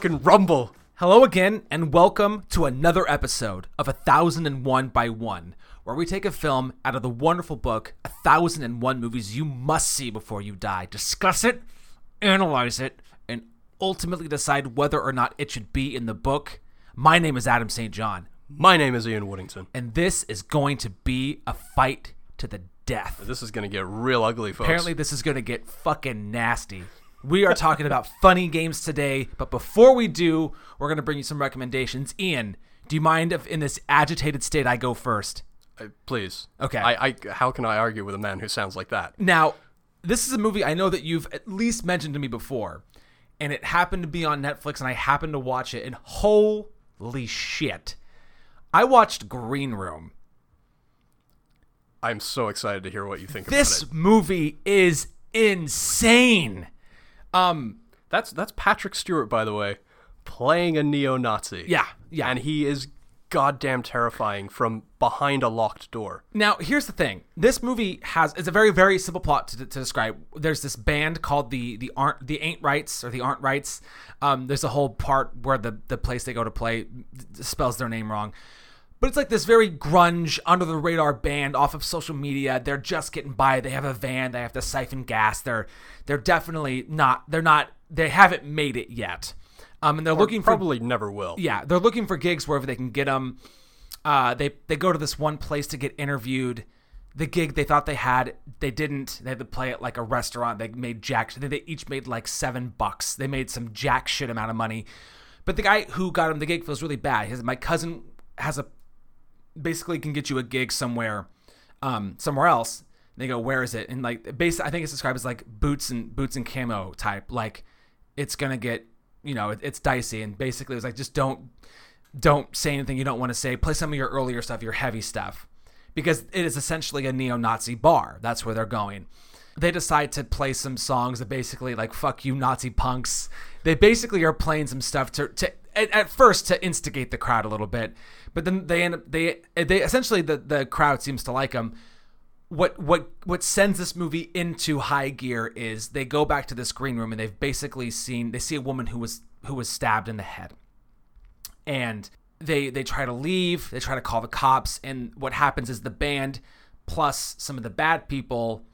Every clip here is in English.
Fucking rumble. Hello again, and welcome to another episode of A Thousand and One by One, where we take a film out of the wonderful book A Thousand and One Movies You Must See Before You Die, discuss it, analyze it, and ultimately decide whether or not it should be in the book. My name is Adam St. John, My name is Ian Woodington. and this is going to be a fight to the death. This is gonna get real ugly, folks. Apparently, this is going to get fucking nasty. We are talking about funny games today, but before we do, we're going to bring you some recommendations. Ian, do you mind if in this agitated state I go first? Uh, please. Okay. I, I. How can I argue with a man who sounds like that? Now, this is a movie I know that you've at least mentioned to me before, and it happened to be on Netflix, and I happened to watch it, and holy shit. I watched Green Room. I'm so excited to hear what you think This about it. movie is insane. Um, That's that's Patrick Stewart, by the way, playing a neo-Nazi. yeah, yeah. And he is goddamn terrifying from behind a locked door. Now, here's the thing. This movie has it's a very very simple plot to, to describe. There's this band called the the aren't the ain't rights or the aren't rights. Um, there's a whole part where the the place they go to play spells their name wrong. But it's like this very grunge, under the radar band off of social media. They're just getting by. They have a van. They have to siphon gas. They're they're definitely not. They're not. They haven't made it yet. Um, and they're looking for Probably never will. yeah, they're looking for gigs wherever they can get them. Uh, they they go to this one place to get interviewed. The gig they thought they had, they didn't. They had to play at like a restaurant. They made jack. They, they each made like seven bucks. They made some jack shit amount of money. But the guy who got him the gig feels really bad. His my cousin has a basically can get you a gig somewhere, um, somewhere else. They go, where is it? And like, base, I think it's described as like boots and boots and camo type. Like, it's gonna get, you know, it, it's dicey. And basically, it was like, just don't, don't say anything you don't want to say. Play some of your earlier stuff, your heavy stuff, because it is essentially a neo-Nazi bar. That's where they're going. They decide to play some songs that basically like "fuck you, Nazi punks." They basically are playing some stuff to, to at, at first to instigate the crowd a little bit, but then they end up they they essentially the the crowd seems to like them what what what sends this movie into high gear is they go back to this green room and they've basically seen they see a woman who was who was stabbed in the head. And they they try to leave they try to call the cops and what happens is the band plus some of the bad people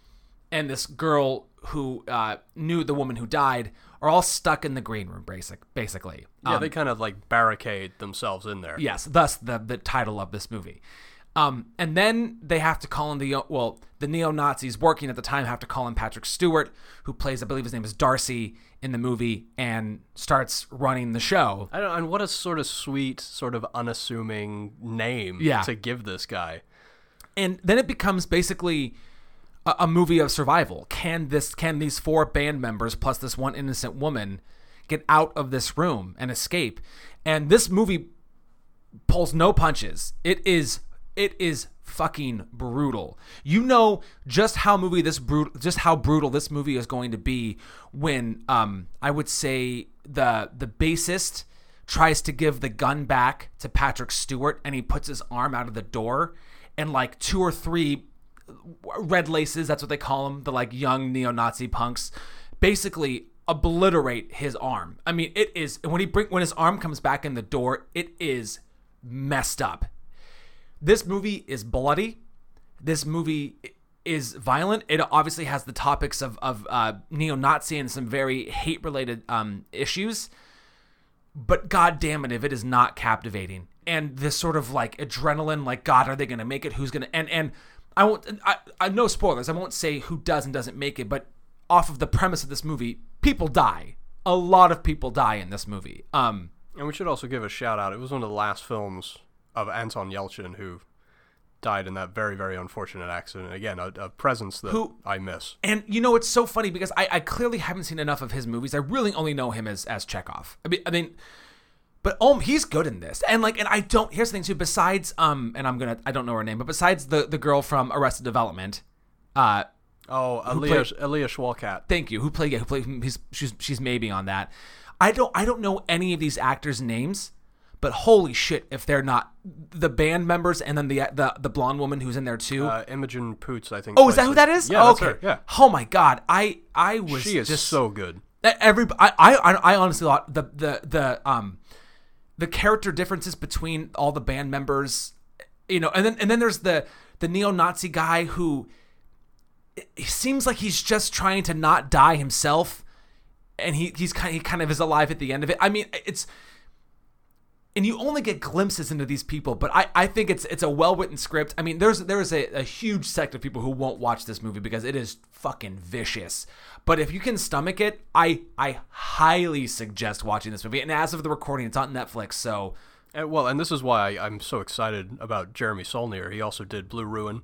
and this girl who uh, knew the woman who died are all stuck in the green room basic basically Yeah, Um, they kind of like barricade themselves in there. Yes, thus the the title of this movie. Um, and then they have to call in the well, the neo Nazis working at the time have to call in Patrick Stewart, who plays, I believe his name is Darcy in the movie, and starts running the show. I don't. And what a sort of sweet, sort of unassuming name Yeah. to give this guy. And then it becomes basically a, a movie of survival. Can this? Can these four band members plus this one innocent woman get out of this room and escape? And this movie pulls no punches. It is it is fucking brutal. You know just how movie this brutal just how brutal this movie is going to be when um I would say the the bassist tries to give the gun back to Patrick Stewart and he puts his arm out of the door and like two or three red laces that's what they call them the like young neo-nazi punks basically obliterate his arm. I mean it is when he bring when his arm comes back in the door it is messed up. This movie is bloody. This movie is violent. It obviously has the topics of, of uh, neo-nazi and some very hate-related um, issues. But god damn it if it is not captivating. And this sort of like adrenaline like god are they gonna make it? Who's gonna and and i won't i, I no spoilers i won't say who does and doesn't make it but off of the premise of this movie people die a lot of people die in this movie um And we should also give a shout out. It was one of the last films of Anton Yelchin who died in that very, very unfortunate accident. Again, a, a presence that Who- I miss. And you know it's so funny because I, I clearly haven't seen enough of his movies. I really only know him as as Chekov. I mean, I mean, but um, he's good in this. And like, and I don't. Here's the thing too. Besides um, and I'm gonna I don't know her name, but besides the the girl from Arrested Development, uh, Oh, Alia, Alia Shawkat. thank you. Who played? Yeah, who played? He's she's she's maybe on that. I don't I don't know any of these actors' names, but holy shit, if they're not the band members and then the the the blonde woman who's in there too. Uh, Imogen Poots, I think. oh, is that who that is? Yeah, that's okay. Yeah. Oh my god, I I was She is just so good. Every I, I I honestly thought the the the um the character differences between all the band members, you know, and then and then there's the the neo-Nazi guy who seems like he's just trying to not die himself and he he's kind he kind of is alive at the end of it. I mean, it's and you only get glimpses into these people, but I, I think it's it's a well written script. I mean, there's there's a, a huge sect of people who won't watch this movie because it is fucking vicious. But if you can stomach it, I I highly suggest watching this movie. And as of the recording, it's on Netflix, so Uh, well, and this is why I, I'm so excited about Jeremy Saulnier He also did Blue Ruin,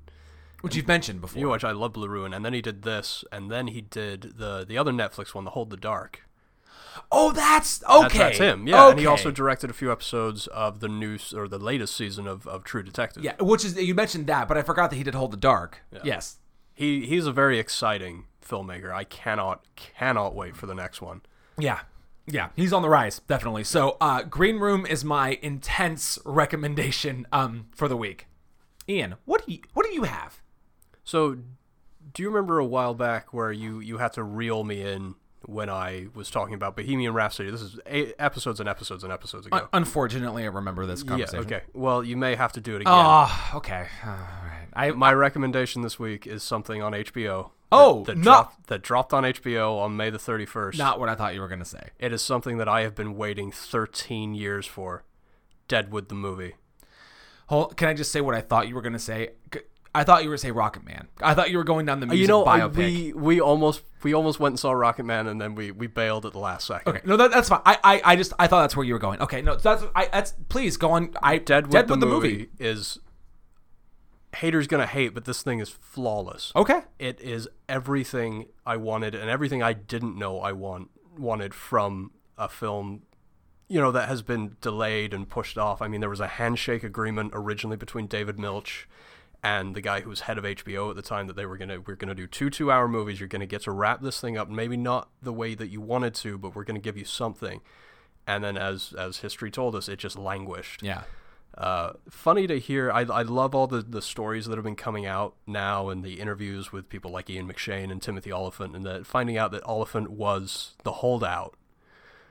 which you've mentioned before. you which I love Blue Ruin, and then he did this, and then he did the the other Netflix one, The Hold the Dark. Oh, that's That's, okay. that's him, yeah. And he also directed a few episodes of the new or the latest season of, of True Detective. yeah, which is you mentioned that, but I forgot that he did Hold the Dark. Yes. he he's a very exciting filmmaker. I cannot cannot wait for the next one. Yeah. Yeah, he's on the rise, definitely. So, uh, Green Room is my intense recommendation um, for the week. Ian, what do you what do you have? So, do you remember a while back where you you had to reel me in when I was talking about Bohemian Rhapsody? This is eight episodes and episodes and episodes ago. Unfortunately, I remember this yeah. conversation. Okay. Well, you may have to do it again. Oh, okay. All right. I My recommendation this week is something on HBO. Oh, that, that not- dropped that dropped on HBO on May the thirty first. not what I thought you were gonna say. It is something that I have been waiting thirteen years for. Deadwood the movie. Hold, can I just say what I thought you were gonna say? I thought you were say Rocket Man. I thought you were going down the music you know, biopic. we we almost we almost went and saw Rocket Man, and then we we bailed at the last second. okay, no, that, that's fine. I, I, I just I thought that's where you were going. Okay, no, that's I that's please go on. I Deadwood, the, movie, is haters gonna hate, but this thing is flawless. Okay, It is everything I wanted and everything I didn't know I want wanted from a film. You know that has been delayed and pushed off. I mean, there was a handshake agreement originally between David Milch and the guy who was head of HBO at the time that they were gonna we're gonna do two two hour movies. You're gonna get to wrap this thing up, maybe not the way that you wanted to, but we're gonna give you something. And then, as as history told us, it just languished. yeah. Uh, funny to hear. I, I love all the, the stories that have been coming out now and the interviews with people like Ian McShane and Timothy Olyphant, and that finding out that Olyphant was the holdout.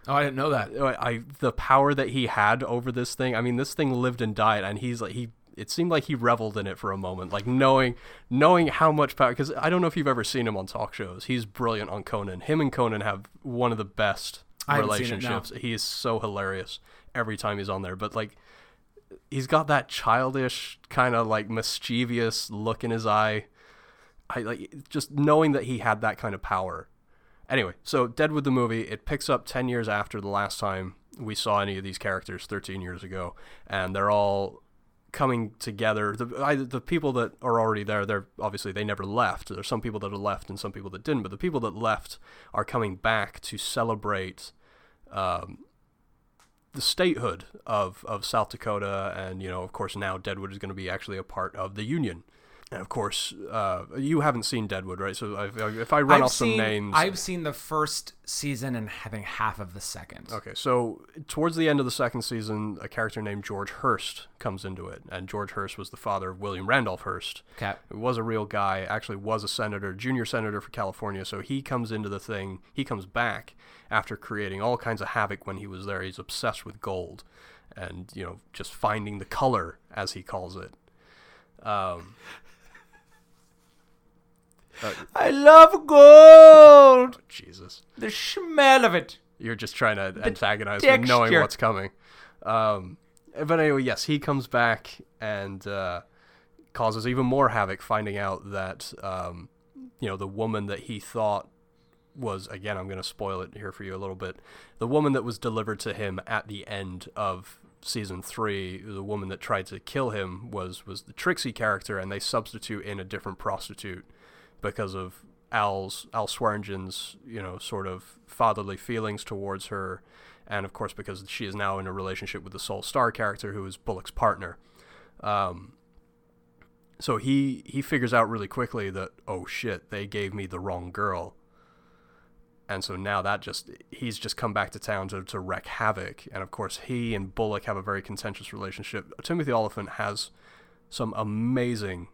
Oh, I didn't know that. I, I the power that he had over this thing. I mean, this thing lived and died, and he's like he. It seemed like he reveled in it for a moment, like knowing knowing how much power. Because I don't know if you've ever seen him on talk shows. He's brilliant on Conan. Him and Conan have one of the best I haven't seen it, no. relationships. He is so hilarious every time he's on there. But like he's got that childish kind of like mischievous look in his eye. I like just knowing that he had that kind of power. Anyway, so Deadwood the movie, it picks up 10 years after the last time we saw any of these characters 13 years ago and they're all coming together. The I, the people that are already there, they're obviously they never left. There's some people that are left and some people that didn't, but the people that left are coming back to celebrate um, the statehood of, of South Dakota, and you know, of course, now Deadwood is going to be actually a part of the Union. And of course, uh, you haven't seen Deadwood, right? So if, if I run I've off seen some names, I've seen the first season and I think half of the second. Okay, so towards the end of the second season, a character named George Hearst comes into it, and George Hearst was the father of William Randolph Hearst. Okay. Who was a real guy, actually was a senator, junior senator for California. So he comes into the thing. He comes back after creating all kinds of havoc when he was there. He's obsessed with gold, and you know, just finding the color as he calls it. Um, I love gold. Jesus. The smell of it. You're just trying to antagonize me, knowing what's coming. Um, but anyway, yes, he comes back and uh, causes even more havoc, finding out that um, you know the woman that he thought was again. I'm going to spoil it here for you a little bit. The woman that was delivered to him at the end of season three, the woman that tried to kill him was was the Trixie character, and they substitute in a different prostitute because of Al's Al Swearengen's you know sort of fatherly feelings towards her, and of course because she is now in a relationship with the Sol Star character who is Bullock's partner. Um, so he he figures out really quickly that oh shit they gave me the wrong girl. And so now that just he's just come back to town to, to wreak havoc. And of course he and Bullock have a very contentious relationship. Timothy Olyphant has some amazing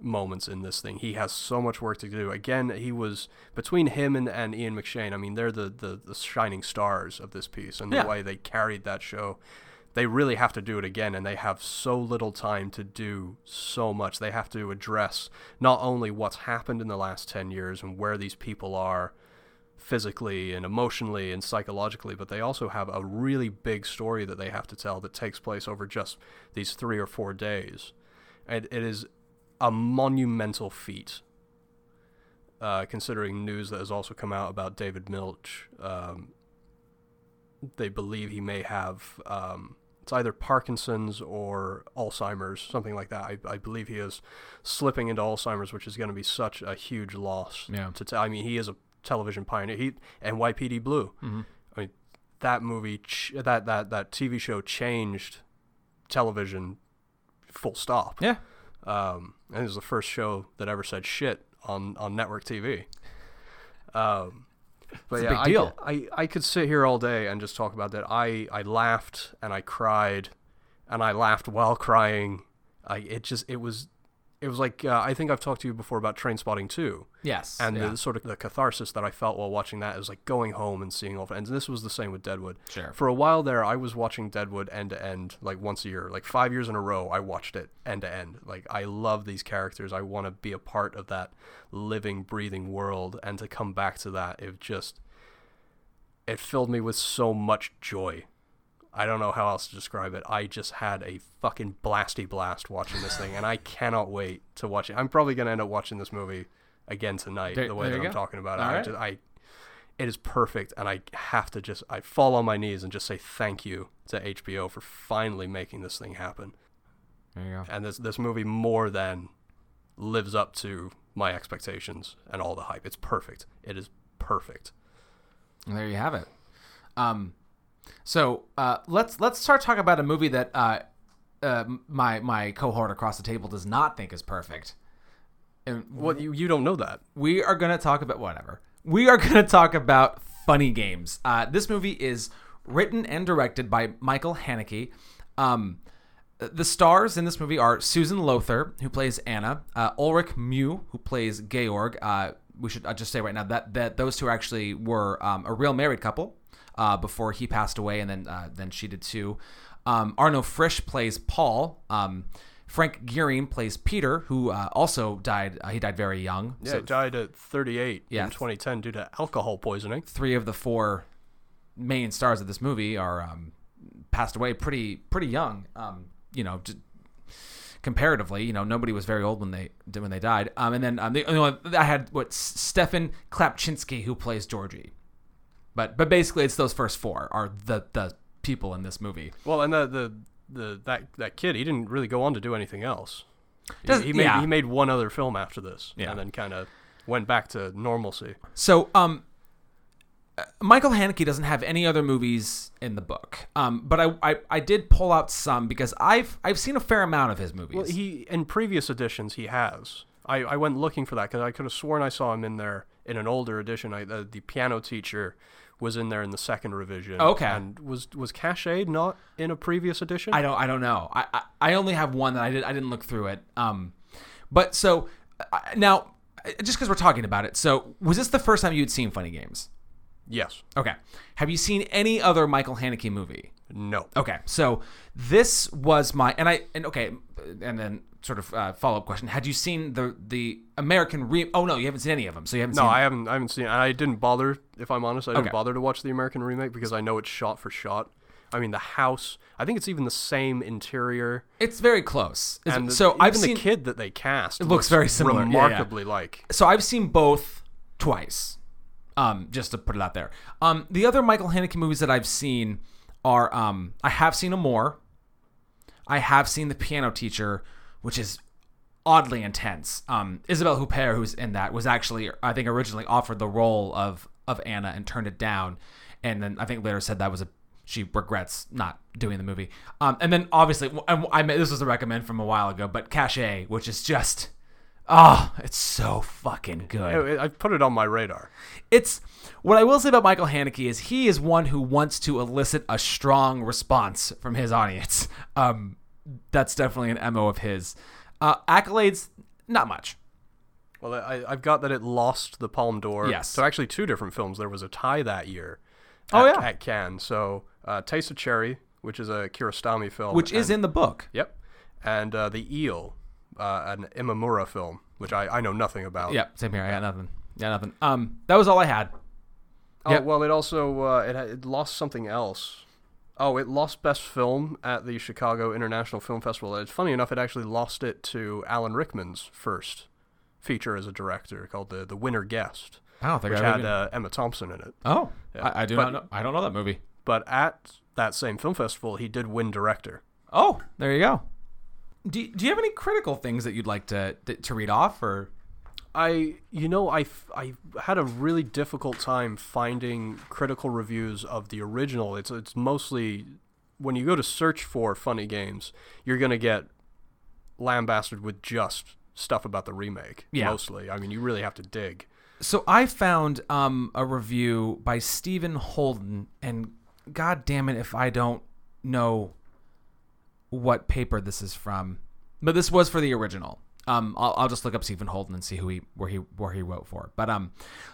moments in this thing. He has so much work to do. Again, he was between him and, and Ian McShane. I mean, they're the, the, the shining stars of this piece and Yeah. the way they carried that show. They really have to do it again, and they have so little time to do so much. They have to address not only what's happened in the last 10 years and where these people are physically and emotionally and psychologically, but they also have a really big story that they have to tell that takes place over just these three or four days. And it is a monumental feat, uh, considering news that has also come out about David Milch. Um, they believe he may have um, it's either Parkinson's or Alzheimer's, something like that. I, I believe he is slipping into Alzheimer's, which is going to be such a huge loss. Yeah. To t- I mean, he is a television pioneer. He NYPD Blue. Mm-hmm. I mean, that movie, ch- that that that TV show changed television. Full stop. Yeah. Um, and it was the first show that ever said shit on, on network TV. Um, but yeah, big I deal. I, I could sit here all day and just talk about that. I, I laughed and I cried, and I laughed while crying. I it just it was it was like uh, I think I've talked to you before about Trainspotting too, Yes. and yeah. the sort of the catharsis that I felt while watching that is like going home and seeing all. And this was the same with Deadwood. Sure. For a while there, I was watching Deadwood end to end, like once a year, like five years in a row. I watched it end to end. Like I love these characters. I want to be a part of that living, breathing world, and to come back to that, it just it filled me with so much joy. I don't know how else to describe it. I just had a fucking blasty blast watching this thing, and I cannot wait to watch it. I'm probably gonna end up watching this movie again tonight. There- the way that I'm go. talking about it, All I right. just, I, it is perfect, and I have to just, I fall on my knees and just say thank you to HBO for finally making this thing happen. there you go. And this this movie more than lives up to my expectations and all the hype. It's perfect. It is perfect. And there you have it. Um, so uh, let's let's start talking about a movie that uh, uh, my my cohort across the table does not think is perfect. And What you you don't know that? we are going to talk about whatever. We are going to talk about Funny Games. Uh, this movie is written and directed by Michael Haneke. Um, the stars in this movie are Susan Lothar, who plays Anna, uh, Ulrich Mühe, who plays Georg. Uh, we should just say right now that that those two actually were um, a real married couple uh, before he passed away, and then uh, then she did too. Um, Arno Frisch plays Paul. Um, Frank Giering plays Peter, who uh, also died. Uh, he died very young. Yeah, So died at 38 Yeah. in 2010 due to alcohol poisoning. three of the four main stars of this movie are um, passed away pretty pretty young. Um, you know, comparatively, you know, nobody was very old when they when they died. Um, and then um, the, you know, I had what Stefan Clapczynski who plays Georgie, but but basically it's those first four are the the people in this movie. Well, and the the, the that that kid, he didn't really go on to do anything else. He- Does- he made yeah. he made one other film after this, Yeah. and then kind of went back to normalcy. So, um, uh, Michael Haneke doesn't have any other movies in the book. Um, but I, I, I did pull out some because I've I've seen a fair amount of his movies. Well, he in previous editions he has. I, I went looking for that because I could have sworn I saw him in there in an older edition. I, the, the piano teacher was in there in the second revision. Okay. And was was Caché not in a previous edition? I don't I don't know. I, I I only have one that I did I didn't look through it. Um, but so uh, now uh, just because we're talking about it, so was this the first time you'd seen Funny Games? yes. Okay. Have you seen any other Michael Haneke movie? No. Okay, so this was my and I and okay, and then sort of uh, follow up question: Had you seen the the American re? Oh no, you haven't seen any of them. So you haven't No, seen. I haven't. I haven't seen. I didn't bother. If I'm honest, I didn't Okay. bother to watch the American remake because I know it's shot for shot. I mean, the house. I think it's even the same interior. It's very close. And the- so even I've the seen. kid that they cast. It looks very similar. Yeah, yeah. Remarkably like. so I've seen both twice. Um, just to put it out there. Um, the other Michael Haneke movies that I've seen are um, I have seen a more. I have seen The Piano Teacher, which is oddly intense. Um, Isabelle Huppert, who's in that, was actually I think originally offered the role of of Anna and turned it down, and then I think later said that was a she regrets not doing the movie. Um, and then obviously I, I this was a recommend from a while ago, but Caché, which is just oh, it's so fucking good I, I put it on my radar. it's what I will say about Michael Haneke is he is one who wants to elicit a strong response from his audience. Um, that's definitely an mo of his. Uh, accolades, not much. Well, I, I've got that it lost the Palme d'Or. Yes. So actually, two different films. There was a tie that year. Oh, yeah. At Cannes. So, uh, Taste of Cherry, which is a Kiarostami film, Which is in the book. Yep. And uh, the Eel, uh, an Imamura film, which I, I know nothing about. Yeah, same here. I got nothing. Yeah, nothing. Um, that was all I had. Oh Yep. well, it also uh, it, it lost something else. Oh, it lost Best Film at the Chicago International Film Festival. It's funny enough, it actually lost it to Alan Rickman's first feature as a director called the The Winter Guest, I don't think which I had even... uh, Emma Thompson in it. Oh, Yeah. I, I do But- not know. I don't know that movie. But at that same film festival, he did win director. Oh, there you go. Do, do you have any critical things that you'd like to to read off or? I, you know, I I had a really difficult time finding critical reviews of the original. It's it's mostly when you go to search for funny games, you're gonna get lambasted with just stuff about the remake. Yeah. Mostly, I mean, you really have to dig. So I found um, a review by Stephen Holden, and God damn it if I don't know what paper this is from, but this was for the original. Um, I'll, I'll just look up Stephen Holden and see who he where he where he wrote for. But um,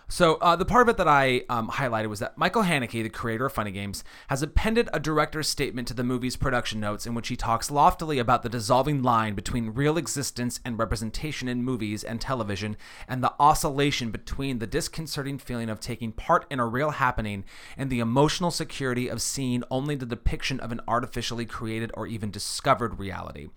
so uh, the part of it that I um, highlighted was that Michael Haneke, the creator of Funny Games, has appended a director's statement to the movie's production notes in which he talks loftily about the dissolving line between real existence and representation in movies and television, and the oscillation between the disconcerting feeling of taking part in a real happening and the emotional security of seeing only the depiction of an artificially created or even discovered reality.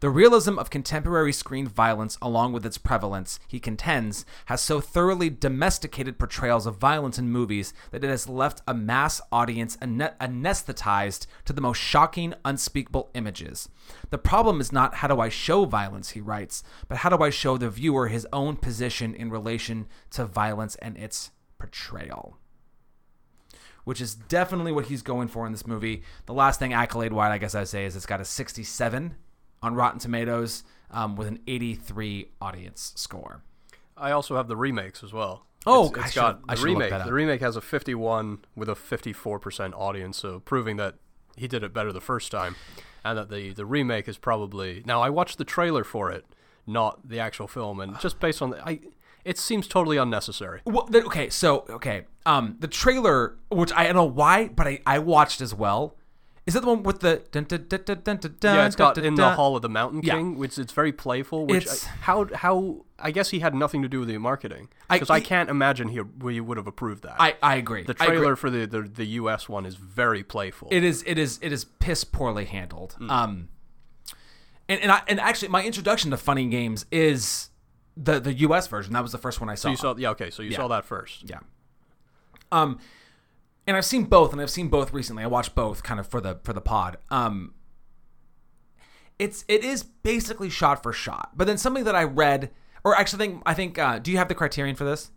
The realism of contemporary screen violence, along with its prevalence, he contends, has so thoroughly domesticated portrayals of violence in movies that it has left a mass audience anesthetized to the most shocking, unspeakable images. The problem is not how do I show violence, he writes, but how do I show the viewer his own position in relation to violence and its portrayal which is definitely what he's going for in this movie. The last thing accolade wide, I guess I'd say, is it's got a 67 on Rotten Tomatoes um, with an 83 audience score. I also have the remakes as well. Oh, it's, I it's got the remake. The remake has a 51 with a 54% audience, so proving that he did it better the first time, and that the the remake is probably now. I watched the trailer for it, not the actual film, and just based on the, I, it seems totally unnecessary. Well, okay, so okay, um, the trailer, which I don't know why, but I, I watched as well. Is that the one with the dun, dun, dun, dun, dun, dun, Yeah, it's dun, got dun, in the? Hall of the Mountain Yeah. King, which it's very playful. Which It's- I, how how I guess he had nothing to do with the marketing I- because I, can't imagine he we would have approved that. I, I agree. the I agree. trailer for the, the the U.S. one is very playful. It is it is it is piss poorly handled. Mm. Um, and and I and actually my introduction to funny games is the the U.S. version. That was the first one I saw. so you saw yeah okay so you saw that first. Yeah. Um, and I've seen both, and I've seen both recently. I watched both kind of for the for the pod. Um, it's it is basically shot for shot, but then something that I read, or actually think I think uh, do you have the criterion for this?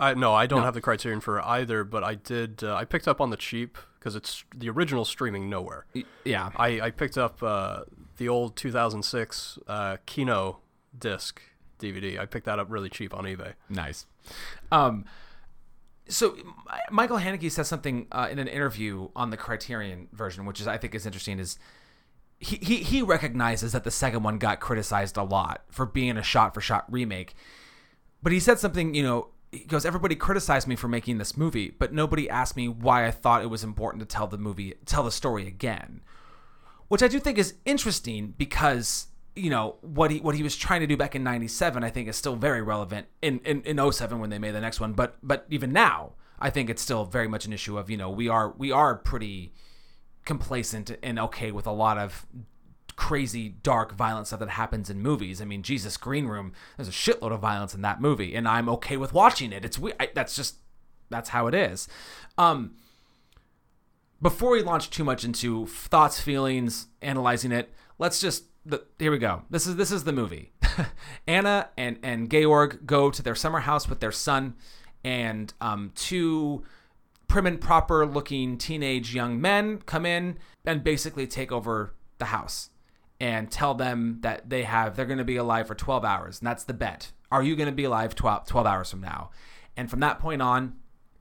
I no, I don't have the criterion for either, but I did. Uh, I picked up on the cheap because it's the original streaming nowhere. Yeah. I, I picked up uh, the old 2006 uh, Kino disc DVD. I picked that up really cheap on eBay. Nice. Um, so Michael Haneke says something uh, in an interview on the Criterion version, which is I think is interesting. Is he, he he recognizes that the second one got criticized a lot for being a shot for shot remake, but he said something. You know, he goes, "Everybody criticized me for making this movie, but nobody asked me why I thought it was important to tell the movie, tell the story again." which I do think is interesting because you know what he what he was trying to do back in 97 I think is still very relevant in in, in 07 when they made the next one. But but even now I think it's still very much an issue of you know we are we are pretty complacent and okay with a lot of crazy dark violent stuff that happens in movies. I mean Jesus Green Room there's a shitload of violence in that movie and I'm okay with watching it. It's we- that's just that's how it is. Um before we launch too much into thoughts, feelings, analyzing it, let's just the, here we go. This is this is the movie. Anna and and Georg go to their summer house with their son, and um, two prim and proper looking teenage young men come in and basically take over the house and tell them that they have they're going to be alive for 12 hours and that's the bet are you going to be alive 12, 12 hours from now and from that point on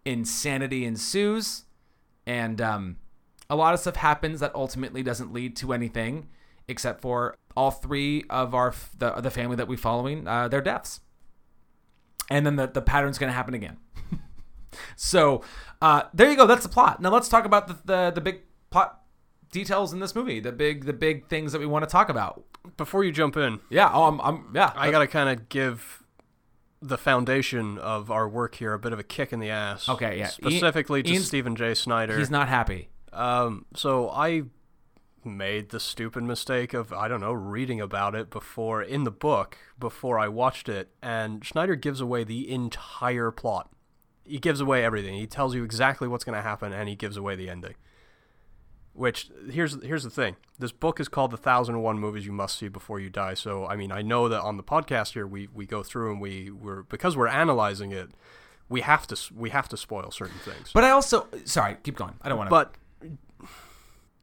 insanity ensues and um, a lot of stuff happens that ultimately doesn't lead to anything except for all three of our the the family that we're following, uh, their deaths, and then the the pattern's going to happen again. so uh, there you go. That's the plot. Now let's talk about the, the the big plot details in this movie. The big the big things that we want to talk about. Before you jump in, Yeah. Oh, I'm, I'm yeah. I gotta kind of give the foundation of our work here a bit of a kick in the ass. Okay, yeah. Specifically to Ian's- Stephen J. Schneider. He's not happy. Um, so I made the stupid mistake of I don't know reading about it before in the book before I watched it, and Schneider gives away the entire plot. He gives away everything. He tells you exactly what's going to happen, and he gives away the ending. Which here's here's the thing. This book is called "The Thousand and One Movies You Must See Before You Die." So I mean, I know that on the podcast here we we go through and we we're because we're analyzing it, we have to we have to spoil certain things. But I also sorry, keep going. I don't want to. But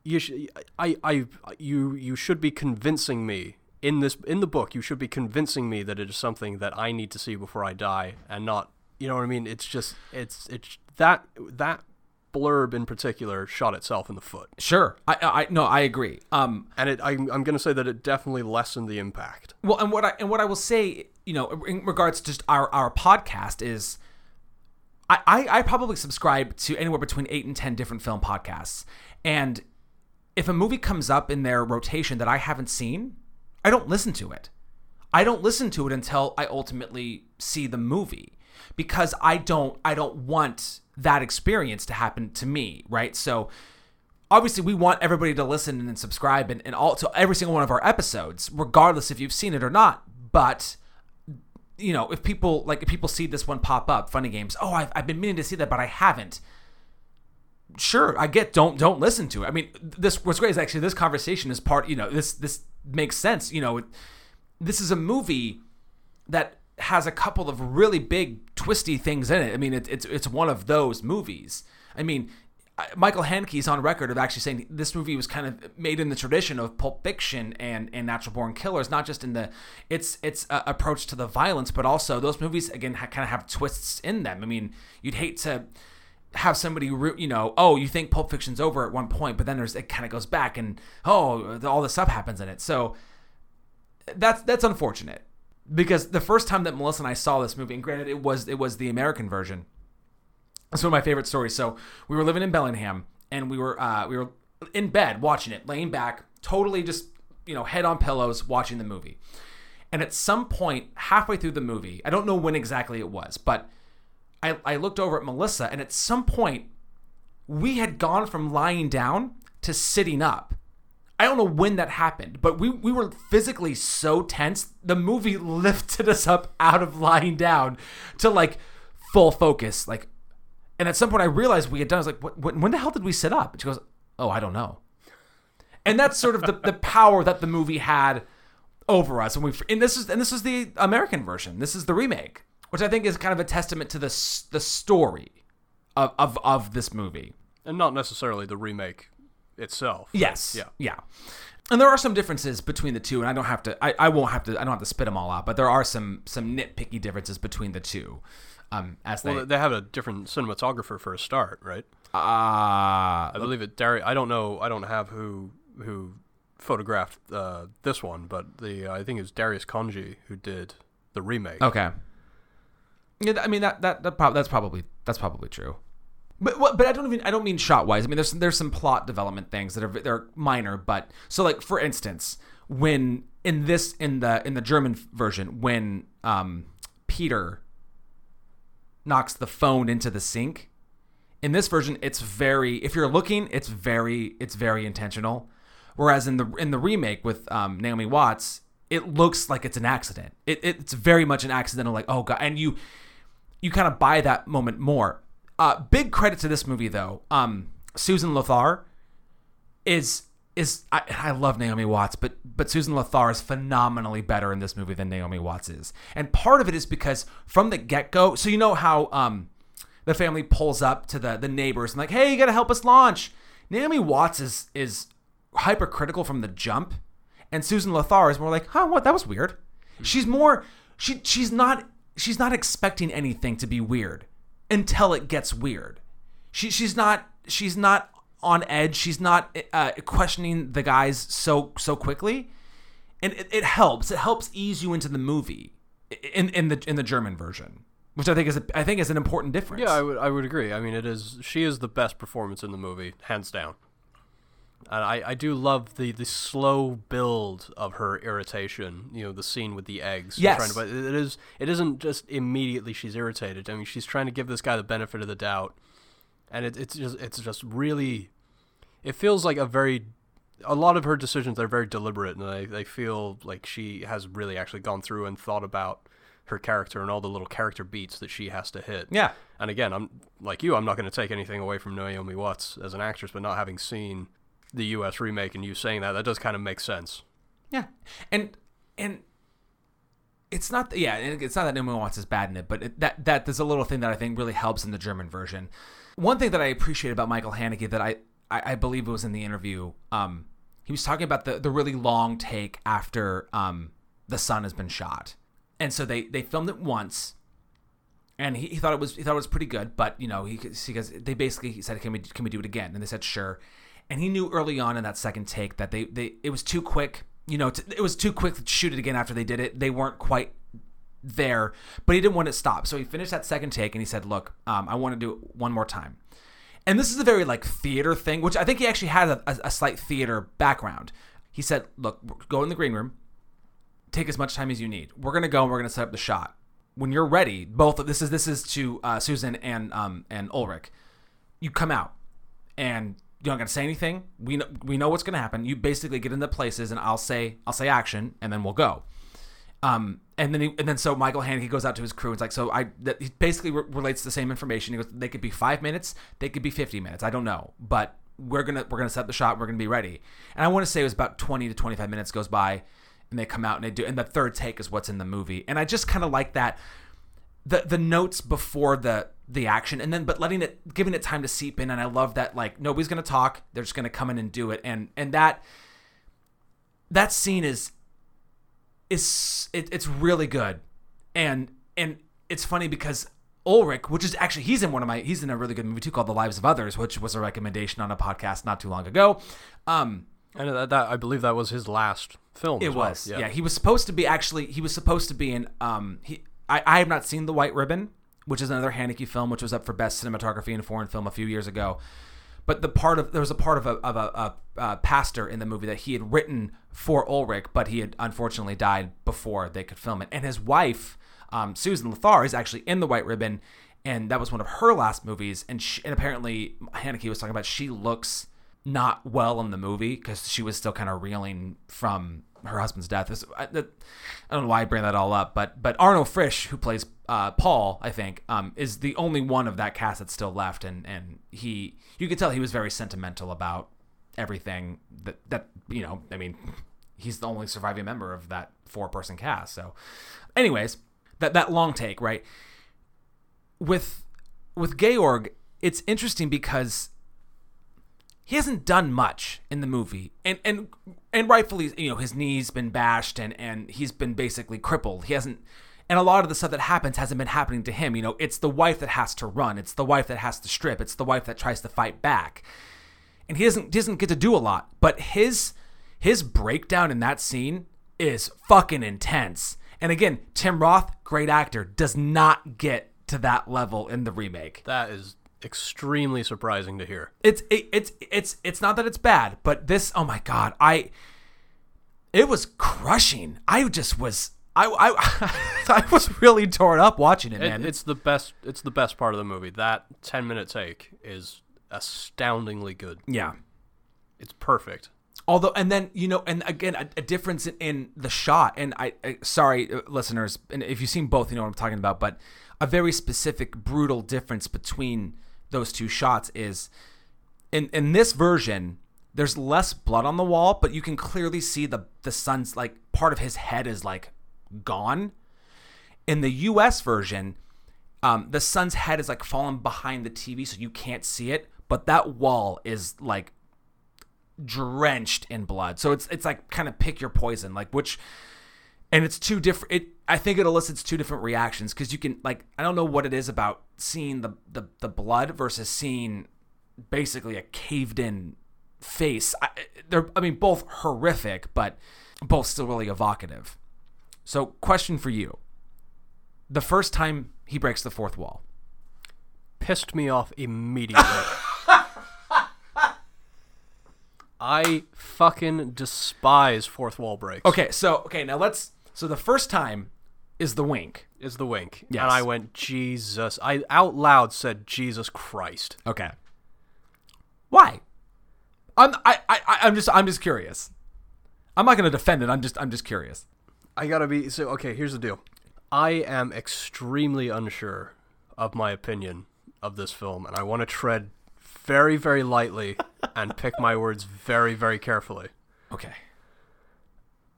you sh- I, I, you, you should be convincing me in this in the book. You should be convincing me that it is something that I need to see before I die, and not, you know what I mean? It's just, it's, it's that that blurb in particular shot itself in the foot, sure. I, I no, I agree. Um, and it, I'm, I'm going to say that it definitely lessened the impact. Well, and what I and what I will say, you know, in regards to just our our podcast is, I I, I probably subscribe to anywhere between eight and ten different film podcasts, and if a movie comes up in their rotation that I haven't seen, I don't listen to it. I don't listen to it until I ultimately see the movie because I don't I don't want that experience to happen to me, right? So obviously we want everybody to listen and subscribe and, and all to every single one of our episodes, regardless if you've seen it or not. But you know, if people like if people see this one pop up, funny games, oh I've, I've been meaning to see that, but I haven't. Sure, I get don't don't listen to it. I mean, this what's great is actually this conversation is part. You know, this this makes sense. You know, this is a movie that has a couple of really big twisty things in it. I mean, it, it's it's one of those movies. I mean, Michael Haneke's on record of actually saying this movie was kind of made in the tradition of Pulp Fiction and and Natural Born Killers, not just in the its its approach to the violence, but also those movies again ha- kind of have twists in them. I mean, you'd hate to have somebody re- you know oh you think pulp fiction's over at one point but then there's it kind of goes back and oh all this stuff happens in it so that's that's unfortunate because the first time that Melissa and I saw this movie, and granted it was it was the American version. It's one of my favorite stories. So we were living in Bellingham, and we were uh, we were in bed watching it, laying back, totally just you know head on pillows watching the movie. And at some point, halfway through the movie, I don't know when exactly it was, but I, I looked over at Melissa, and at some point, we had gone from lying down to sitting up. I don't know when that happened, but we, we were physically so tense. The movie lifted us up out of lying down to like full focus. Like, and at some point I realized we had done. I was like, what, when, the hell did we sit up? And she goes, oh, I don't know. And that's sort of the, the power that the movie had over us. And we and this is and this is the American version. This is the remake, which I think is kind of a testament to the the story of of, of this movie. And not necessarily the remake itself. Yes. Yeah. Yeah. And there are some differences between the two, and I don't have to. I, I won't have to. I don't have to spit them all out, but there are some some nitpicky differences between the two. Um, as they Well, they have a different cinematographer for a start, right? uh, I believe it. Dari, I don't know. I don't have who who photographed uh, this one, but the I think it was Darius Khondji who did the remake. okay. Yeah, I mean that that, that that's probably that's probably true. But but I don't even I don't mean shot wise. I mean there's there's some plot development things that are they're minor, but so like for instance, when in this in the in the German version when um Peter knocks the phone into the sink, in this version it's very if you're looking it's very it's very intentional. Whereas in the in the remake with um, Naomi Watts, it looks like it's an accident. It, it's very much an accidental like oh god, and you you kind of buy that moment more. Uh, big credit to this movie though. Um, Susan Lothar is is I, I love Naomi Watts, but but Susan Lothar is phenomenally better in this movie than Naomi Watts is, and part of it is because from the get go. So you know how um, the family pulls up to the the neighbors and like, hey, you got to help us launch. Naomi Watts is is hypercritical from the jump, and Susan Lothar is more like, huh, what? That was weird. She's more she she's not she's not expecting anything to be weird until it gets weird. She she's not she's not on edge. She's not uh, questioning the guys so so quickly, and it, it helps. It helps ease you into the movie in in the in the German version, which I think is a, I think is an important difference. Yeah, I would I would agree. I mean, it is she is the best performance in the movie, hands down. And I, I do love the, the slow build of her irritation. You know, the scene with the eggs. Yes. To, but it is it isn't just immediately she's irritated. I mean, she's trying to give this guy the benefit of the doubt, and it, it's just it's just really, it feels like a very, a lot of her decisions are very deliberate, and they they feel like she has really actually gone through and thought about her character and all the little character beats that she has to hit. Yeah. And again, I'm like you. I'm not going to take anything away from Naomi Watts as an actress, but not having seen the U.S. remake and you saying that, that does kind of make sense. Yeah, and and it's not yeah, it's not that Naomi Watts is bad in it, but it, that that there's a little thing that I think really helps in the German version. One thing that I appreciate about Michael Haneke that I I, I believe it was in the interview. Um, he was talking about the the really long take after um the son has been shot, and so they they filmed it once. And he, he thought it was he thought it was pretty good, but you know he because they basically he said can we can we do it again? And they said sure and he knew early on in that second take that they, they it was too quick you know it was too quick to shoot it again after they did it. They weren't quite there but he didn't want it stopped. So he finished that second take and he said look um, i want to do it one more time. And this is a very like theater thing which i think he actually had a, a, a slight theater background. He said look go in the green room take as much time as you need. We're to go and we're to set up the shot. When you're ready both of this is this is to uh, susan and um and ulrich. You come out and you're not gonna say anything. We know, we know what's gonna happen. You basically get into places, and I'll say I'll say action, and then we'll go. Um, and then he, and then so Michael Haneke goes out to his crew. And it's like so I that he basically re- relates the same information. He goes, they could be five minutes, they could be fifty minutes. I don't know, but we're gonna we're gonna set the shot. We're gonna be ready. And I want to say it was about twenty to twenty five minutes goes by, and they come out and they do. And the third take is what's in the movie. And I just kind of like that the the notes before the the action and then but letting it giving it time to seep in. And I love that like nobody's going to talk. They're just going to come in and do it. And and that that scene is is it, it's really good. And and it's funny because Ulrich which is actually he's in one of my he's in a really good movie too called The Lives of Others which was a recommendation on a podcast not too long ago. Um and that, that I believe that was his last film it well. was. Yeah. yeah he was supposed to be actually he was supposed to be in um he I, I have not seen The White Ribbon, which is another Haneke film, which was up for best cinematography in a foreign film a few years ago. But the part of there was a part of a of a, a, a pastor in the movie that he had written for Ulrich, but he had unfortunately died before they could film it. And his wife, um, Susan Lothar, is actually in The White Ribbon, and that was one of her last movies. And she, and apparently Haneke was talking about she looks not well in the movie because she was still kind of reeling from her husband's death. I, I, don't know why I bring that all up, but but Arno Frisch, who plays uh, Paul, I think, um, is the only one of that cast that's still left, and and he, you could tell he was very sentimental about everything that that you know. I mean, he's the only surviving member of that four person cast. So, anyways, that that long take, right? With with Georg, it's interesting because he hasn't done much in the movie. And and and rightfully you know his knees been bashed and and he's been basically crippled. He hasn't and a lot of the stuff that happens hasn't been happening to him. You know it's the wife that has to run. It's the wife that has to strip. It's the wife that tries to fight back. And he doesn't doesn't get to do a lot. But his his breakdown in that scene is fucking intense. And again tim roth great actor does not get to that level in the remake. That is extremely surprising to hear. It's it, it's it's it's not that it's bad, but this oh my god, I it was crushing. I just was I I I was really torn up watching it, man. It, it's the best it's the best part of the movie. That 10 minute take is astoundingly good. Yeah. It's perfect. Although, and then you know, and again, a, a difference in, in, the shot. And I, I, sorry, uh, listeners, and if you've seen both, you know what I'm talking about. But a very specific, brutal difference between those two shots is in in this version there's less blood on the wall but you can clearly see the the son's like part of his head is like gone. In the US version um, the son's head is like fallen behind the TV so you can't see it but that wall is like drenched in blood. So it's it's like kind of pick your poison like which and it's two different it i think it elicits two different reactions because you can like i don't know what it is about seeing the, the the blood versus seeing basically a caved in face. I, they're, I mean, both horrific, but both still really evocative. So, question for you: the first time he breaks the fourth wall, Pissed me off immediately. I fucking despise fourth wall breaks. okay. So, okay, now let's. So the first time is the wink. Is the wink. Yes. And I went, Jesus. I out loud said, Jesus Christ. Okay. Why? I'm I, I I'm just I'm just curious. I'm not gonna defend it. I'm just I'm just curious. I gotta be so okay. Here's the deal. I am extremely unsure of my opinion of this film, and I want to tread very, very lightly and pick my words very, very carefully. Okay.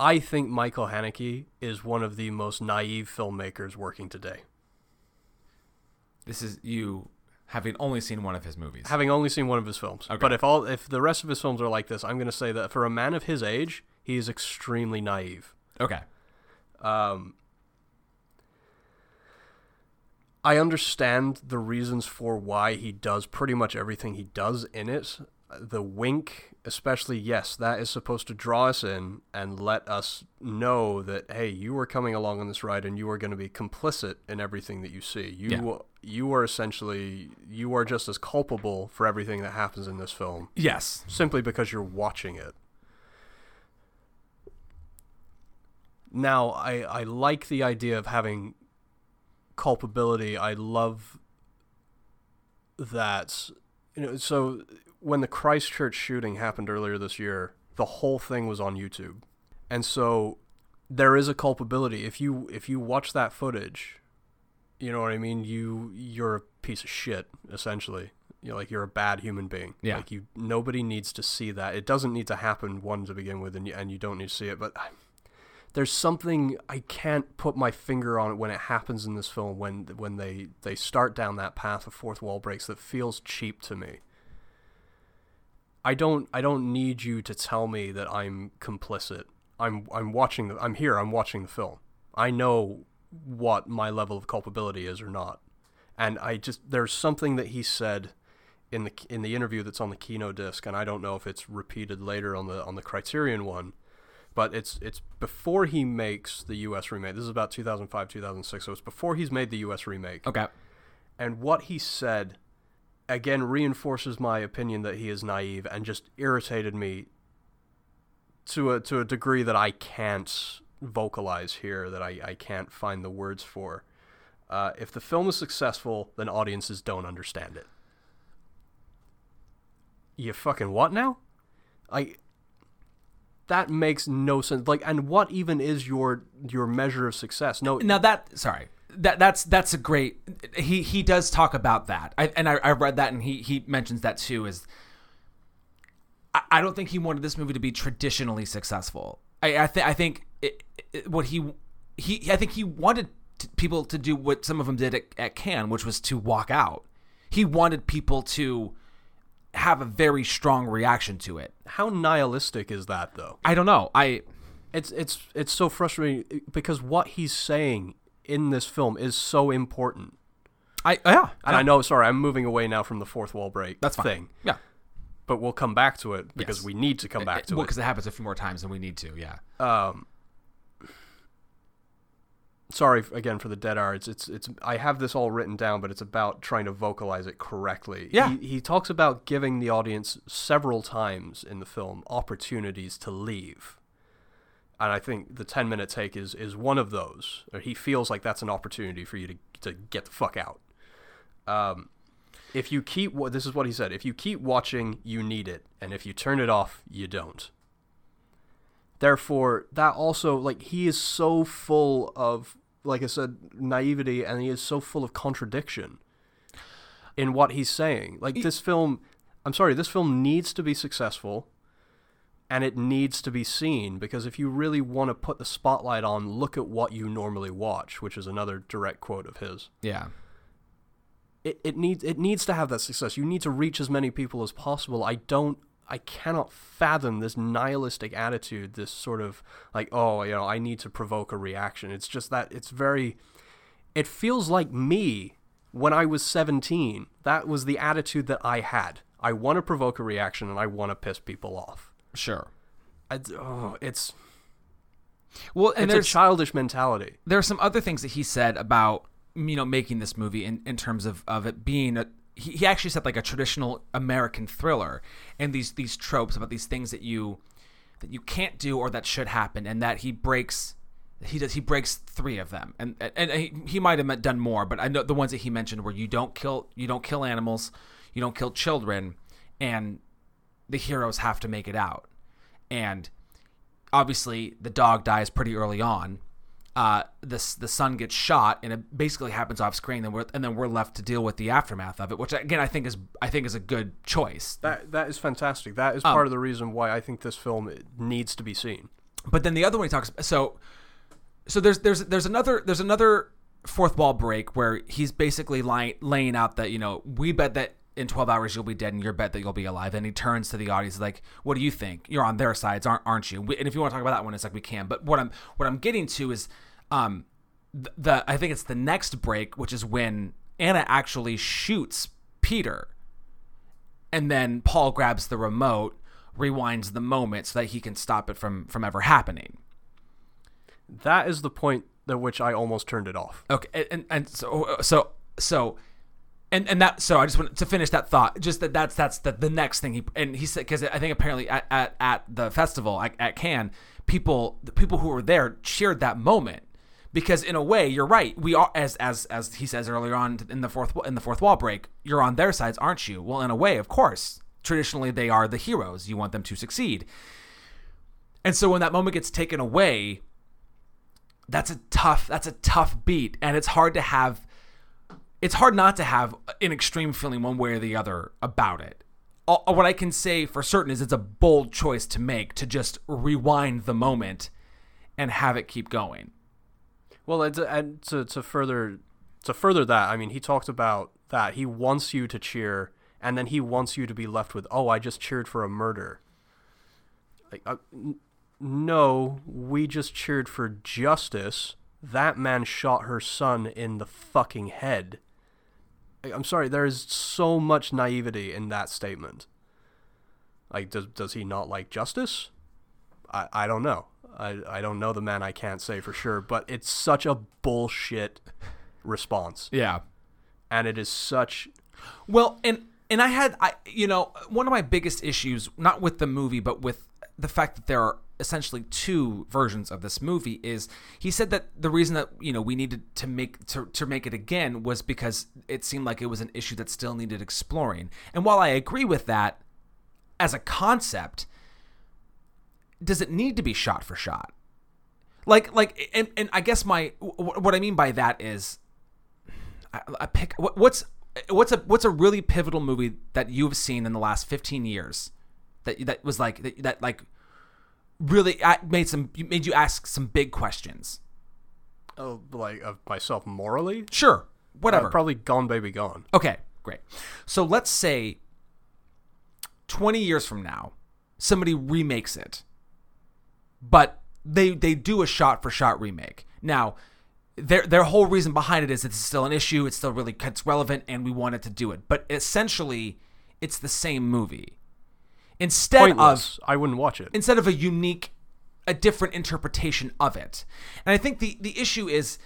I think Michael Haneke is one of the most naive filmmakers working today. This is you having only seen one of his movies. Having only seen one of his films, Okay. but if all if the rest of his films are like this, I'm going to say that for a man of his age, he is extremely naive. Okay. Um, I understand the reasons for why he does pretty much everything he does in it. The wink, especially, yes, that is supposed to draw us in and let us know that hey, you are coming along on this ride and you are going to be complicit in everything that you see. You Yeah. you are essentially you are just as culpable for everything that happens in this film Yes. simply because you're watching it. Now, I, I like the idea of having culpability. I love that. You know, so when the Christchurch shooting happened earlier this year, the whole thing was on YouTube, and so there is a culpability. If you if you watch that footage, you know what I mean. You you're a piece of shit, essentially. You know, like you're a bad human being. Yeah. Like you, nobody needs to see that. It doesn't need to happen one to begin with, and you, and you don't need to see it. But ah, there's something I can't put my finger on it when it happens in this film when when they they start down that path of fourth wall breaks that feels cheap to me. I don't I don't need you to tell me that I'm complicit. I'm I'm watching the I'm here, I'm watching the film. I know what my level of culpability is or not. And I just there's something that he said in the in the interview that's on the Kino disc and I don't know if it's repeated later on the on the Criterion one but it's it's before he makes the US remake. This is about 2005 2006 so it's before he's made the US remake. Okay. And what he said again reinforces my opinion that he is naive and just irritated me to a to a degree that I can't vocalize here that I, I can't find the words for. Uh, if the film is successful, then audiences don't understand it. You fucking what now? I that makes no sense. Like, and what even is your your measure of success? No, Now that sorry. That that's that's a great he he does talk about that. I, and I, I read that and he he mentions that too is I, I don't think he wanted this movie to be traditionally successful. I I, th- I think it, it, what he he I think he wanted t- people to do what some of them did at, at Cannes, which was to walk out. He wanted people to have a very strong reaction to it. how nihilistic is that though? I don't know. I It's it's it's so frustrating because what he's saying in this film is so important. I yeah. And I know, sorry, I'm moving away now from the fourth wall break that's fine. thing, Yeah. but we'll come back to it because Yes. we need to come back to well, it. because it happens a few more times than we need to. Yeah. Um, sorry again for the dead air. It's it's it's. I have this all written down, but it's about trying to vocalize it correctly. Yeah. He, he talks about giving the audience several times in the film opportunities to leave. And I think the 10 minute take is, is one of those. Or he feels like that's an opportunity for you to, to get the fuck out. Um, if you keep, wa- this is what he said, if you keep watching, you need it. And if you turn it off, you don't. Therefore, that also, like, he is so full of, like I said, naivety, and he is so full of contradiction in what he's saying. Like, this film, I'm sorry, this film needs to be successful and it needs to be seen because if you really want to put the spotlight on, look at what you normally watch, which is another direct quote of his. Yeah. It, it needs it needs to have that success. You need to reach as many people as possible. I don't I cannot fathom this nihilistic attitude, this sort of like, oh, you know, I need to provoke a reaction. It's just that it's very it feels like me when I was 17. That was the attitude that I had. I want to provoke a reaction and I want to piss people off. Sure. I, oh, it's Well, and it's a childish mentality. there are some other things that he said about you know making this movie in, in terms of, of it being a he, he actually said like a traditional American thriller and these these tropes about these things that you that you can't do or that should happen and that he breaks he does he breaks three of them and and he, he might have done more but I know the ones that he mentioned were you don't kill you don't kill animals you don't kill children and the heroes have to make it out and obviously the dog dies pretty early on. Uh, the the son gets shot, and it basically happens off screen. Then we're and then we're left to deal with the aftermath of it, which again I think is I think is a good choice. That that is fantastic. That is Um, part of the reason why I think this film needs to be seen. But then the other one he talks so so there's there's there's another there's another fourth wall break where he's basically lying, laying out that you know we bet that in 12 hours you'll be dead and your bet that you'll be alive. And he turns to the audience like what do you think? You're on their sides aren't aren't you? And if you want to talk about that one it's like we can. But what i'm what i'm getting to is um the, the i think it's the next break which is when anna actually shoots peter. And then paul grabs the remote rewinds the moment so that he can stop it from from ever happening. That is the point at which I almost turned it off. Okay, and and so so so, and and that so I just want to finish that thought. Just that that's that's the, the next thing he and he said because I think apparently at, at, at the festival at, at Cannes, people the people who were there cheered that moment because in a way you're right. We are as as as he says earlier on in the fourth in the fourth wall break. You're on their sides, aren't you? Well, in a way, of course. Traditionally, they are the heroes. You want them to succeed. And so when that moment gets taken away, that's a tough that's a tough beat and it's hard to have it's hard not to have an extreme feeling one way or the other about it All, what i can say for certain is it's a bold choice to make to just rewind the moment and have it keep going Well, it's, and to to further to further that, I mean, he talked about that he wants you to cheer, and then he wants you to be left with, "Oh, I just cheered for a murder." Like, uh, no, we just cheered for justice. That man shot her son in the fucking head. I'm sorry, there is so much naivety in that statement. Like, does does he not like justice? I, I don't know. I, I don't know the man. I can't say for sure, but it's such a bullshit response, yeah and it is such. Well, and and I had I you know one of my biggest issues not with the movie but with the fact that there are essentially two versions of this movie is he said that the reason that you know we needed to make to, to make it again was because it seemed like it was an issue that still needed exploring. And while I agree with that as a concept, does it need to be shot for shot? Like like and, and I guess my what I mean by that is I, I pick what, what's what's a what's a really pivotal movie that you've seen in the last 15 years that that was like that, that like really made some made you ask some big questions. Oh, like of myself morally. sure. Whatever. Uh, probably Gone Baby Gone. okay great. So let's say 20 years from now somebody remakes it but they they do a shot for shot remake. Now their their whole reason behind it is it's still an issue it's still really it's relevant and we wanted to do it. But essentially it's the same movie instead of I wouldn't watch it. instead of a unique a different interpretation of it. And i think the the issue is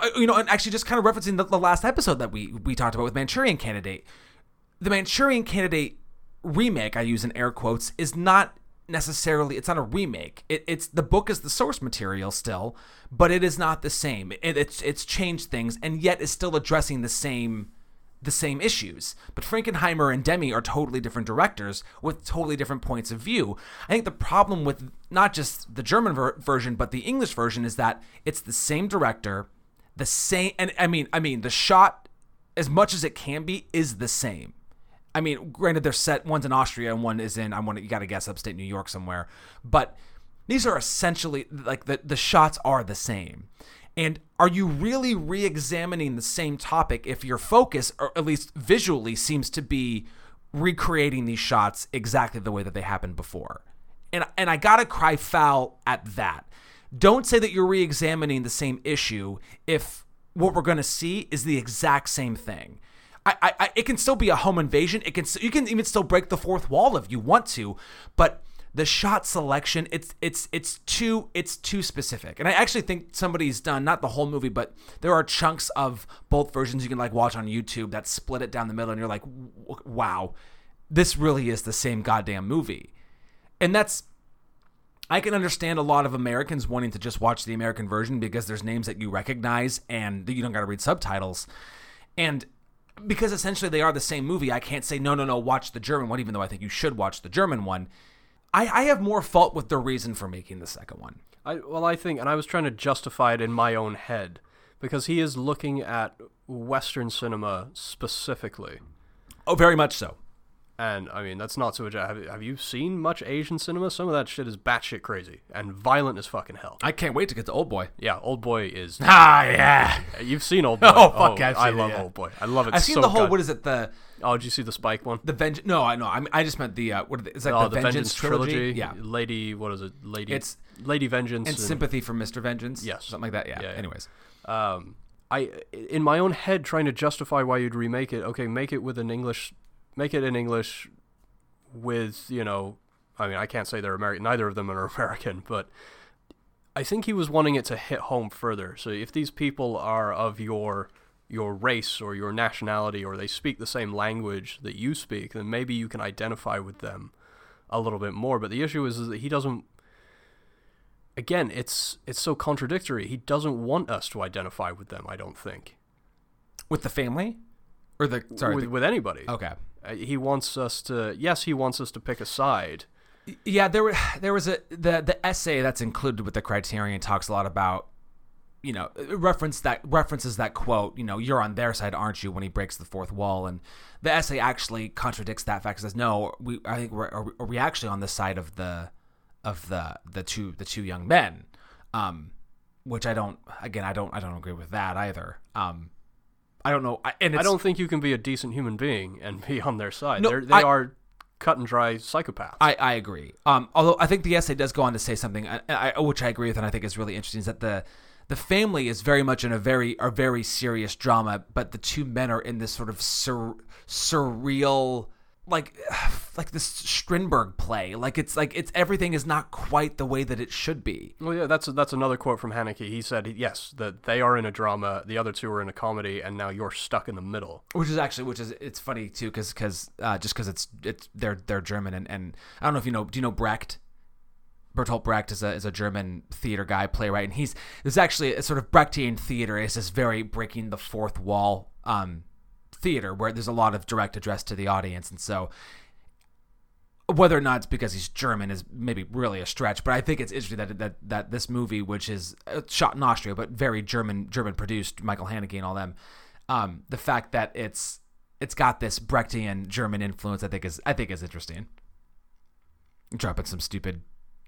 uh, you know and actually just kind of referencing the, the last episode that we we talked about with manchurian candidate. The manchurian candidate remake i use in air quotes is not necessarily it's not a remake. It, it's the book is the source material still but it is not the same. It, it's it's changed things and yet is still addressing the same the same issues. But Frankenheimer and Demme are totally different directors with totally different points of view. I think the problem with not just the German ver- version but the English version is that it's the same director, the same and I mean I mean the shot as much as it can be is the same. I mean, granted they're set one's in Austria and one is in I want you got to guess upstate New York somewhere, but these are essentially like the the shots are the same. And are you really re examining the same topic if your focus, or at least visually, seems to be recreating these shots exactly the way that they happened before? And, and I gotta cry foul at that. Don't say that you're re examining the same issue if what we're gonna see is the exact same thing. I, I, it can still be a home invasion. It can you can even still break the fourth wall if you want to, but the shot selection it's it's it's too it's too specific. And I actually think somebody's done not the whole movie, but there are chunks of both versions you can like watch on YouTube that split it down the middle, and you're like, wow, this really is the same goddamn movie. And that's I can understand a lot of Americans wanting to just watch the American version because there's names that you recognize and you don't got to read subtitles. And because essentially they are the same movie, I can't say, no, no, no, watch the German one, even though I think you should watch the German one. I, I have more fault with the reason for making the second one. I, well, I think, and I was trying to justify it in my own head because he is looking at Western cinema specifically. Oh, very much so. And I mean, that's not so much. Have, have you seen much Asian cinema? Some of that shit is batshit crazy and violent as fucking hell. I can't wait to get to Old Boy. Yeah, Old Boy is. Ah, yeah. You've seen Old Boy. Oh, fuck, I've I seen it, love yeah. Old Boy. I love it. So. I've seen so the whole, good. what is it, the Oh, did you see the Spike one? the Vengeance? No, I know. I mean, I just meant the, uh, what is it, oh, the, Vengeance, trilogy? Yeah. Lady, what is it? Lady. It's- Lady Vengeance. And Sympathy for Mr. Vengeance? Yes. Something like that, yeah. Yeah, yeah. Anyways. um, I in my own head trying to justify why you'd remake it. Okay, make it with an English, make it in English, with you know, I mean, I can't say they're American. Neither of them are American, but I think he was wanting it to hit home further. So if these people are of your your race or your nationality or they speak the same language that you speak, then maybe you can identify with them a little bit more. But the issue is, is that he doesn't again, it's it's so contradictory. He doesn't want us to identify with them. I don't think With the family? Or the, sorry. with, the- with anybody. okay. Uh, he wants us to. Yes, he wants us to pick a side. Yeah, there were there was a the the essay that's included with the criterion talks a lot about you know reference that references that quote you know you're on their side aren't you when he breaks the fourth wall and the essay actually contradicts that fact says no we I think we're we- are we actually on the side of the of the the two the two young men um which I don't again I don't I don't agree with that either um I don't know I- and it's, I don't think you can be a decent human being and be on their side. No, They're, they I- are cut and dry psychopaths. I, I agree. Um, although I think the essay does go on to say something, I, I, which I agree with, and I think is really interesting, is that the the family is very much in a very a very serious drama, but the two men are in this sort of sur, surreal, like like this Strindberg play. Like it's like it's everything is not quite the way that it should be. well, yeah, that's that's another quote from Haneke. He said, "Yes, that they are in a drama, the other two are in a comedy, and now you're stuck in the middle." which is actually which is it's funny too because because uh, just because it's it's they're they're German and, and I don't know if you know do you know Brecht Bertolt Brecht is a is a German theater guy playwright and he's there's actually a sort of Brechtian theater is this very breaking the fourth wall um theater where there's a lot of direct address to the audience and so whether or not it's because he's German is maybe really a stretch, but I think it's interesting that that that this movie, which is uh, shot in Austria but very German German produced, Michael Haneke and all them, um, the fact that it's it's got this Brechtian German influence, I think is I think is interesting. Dropping some stupid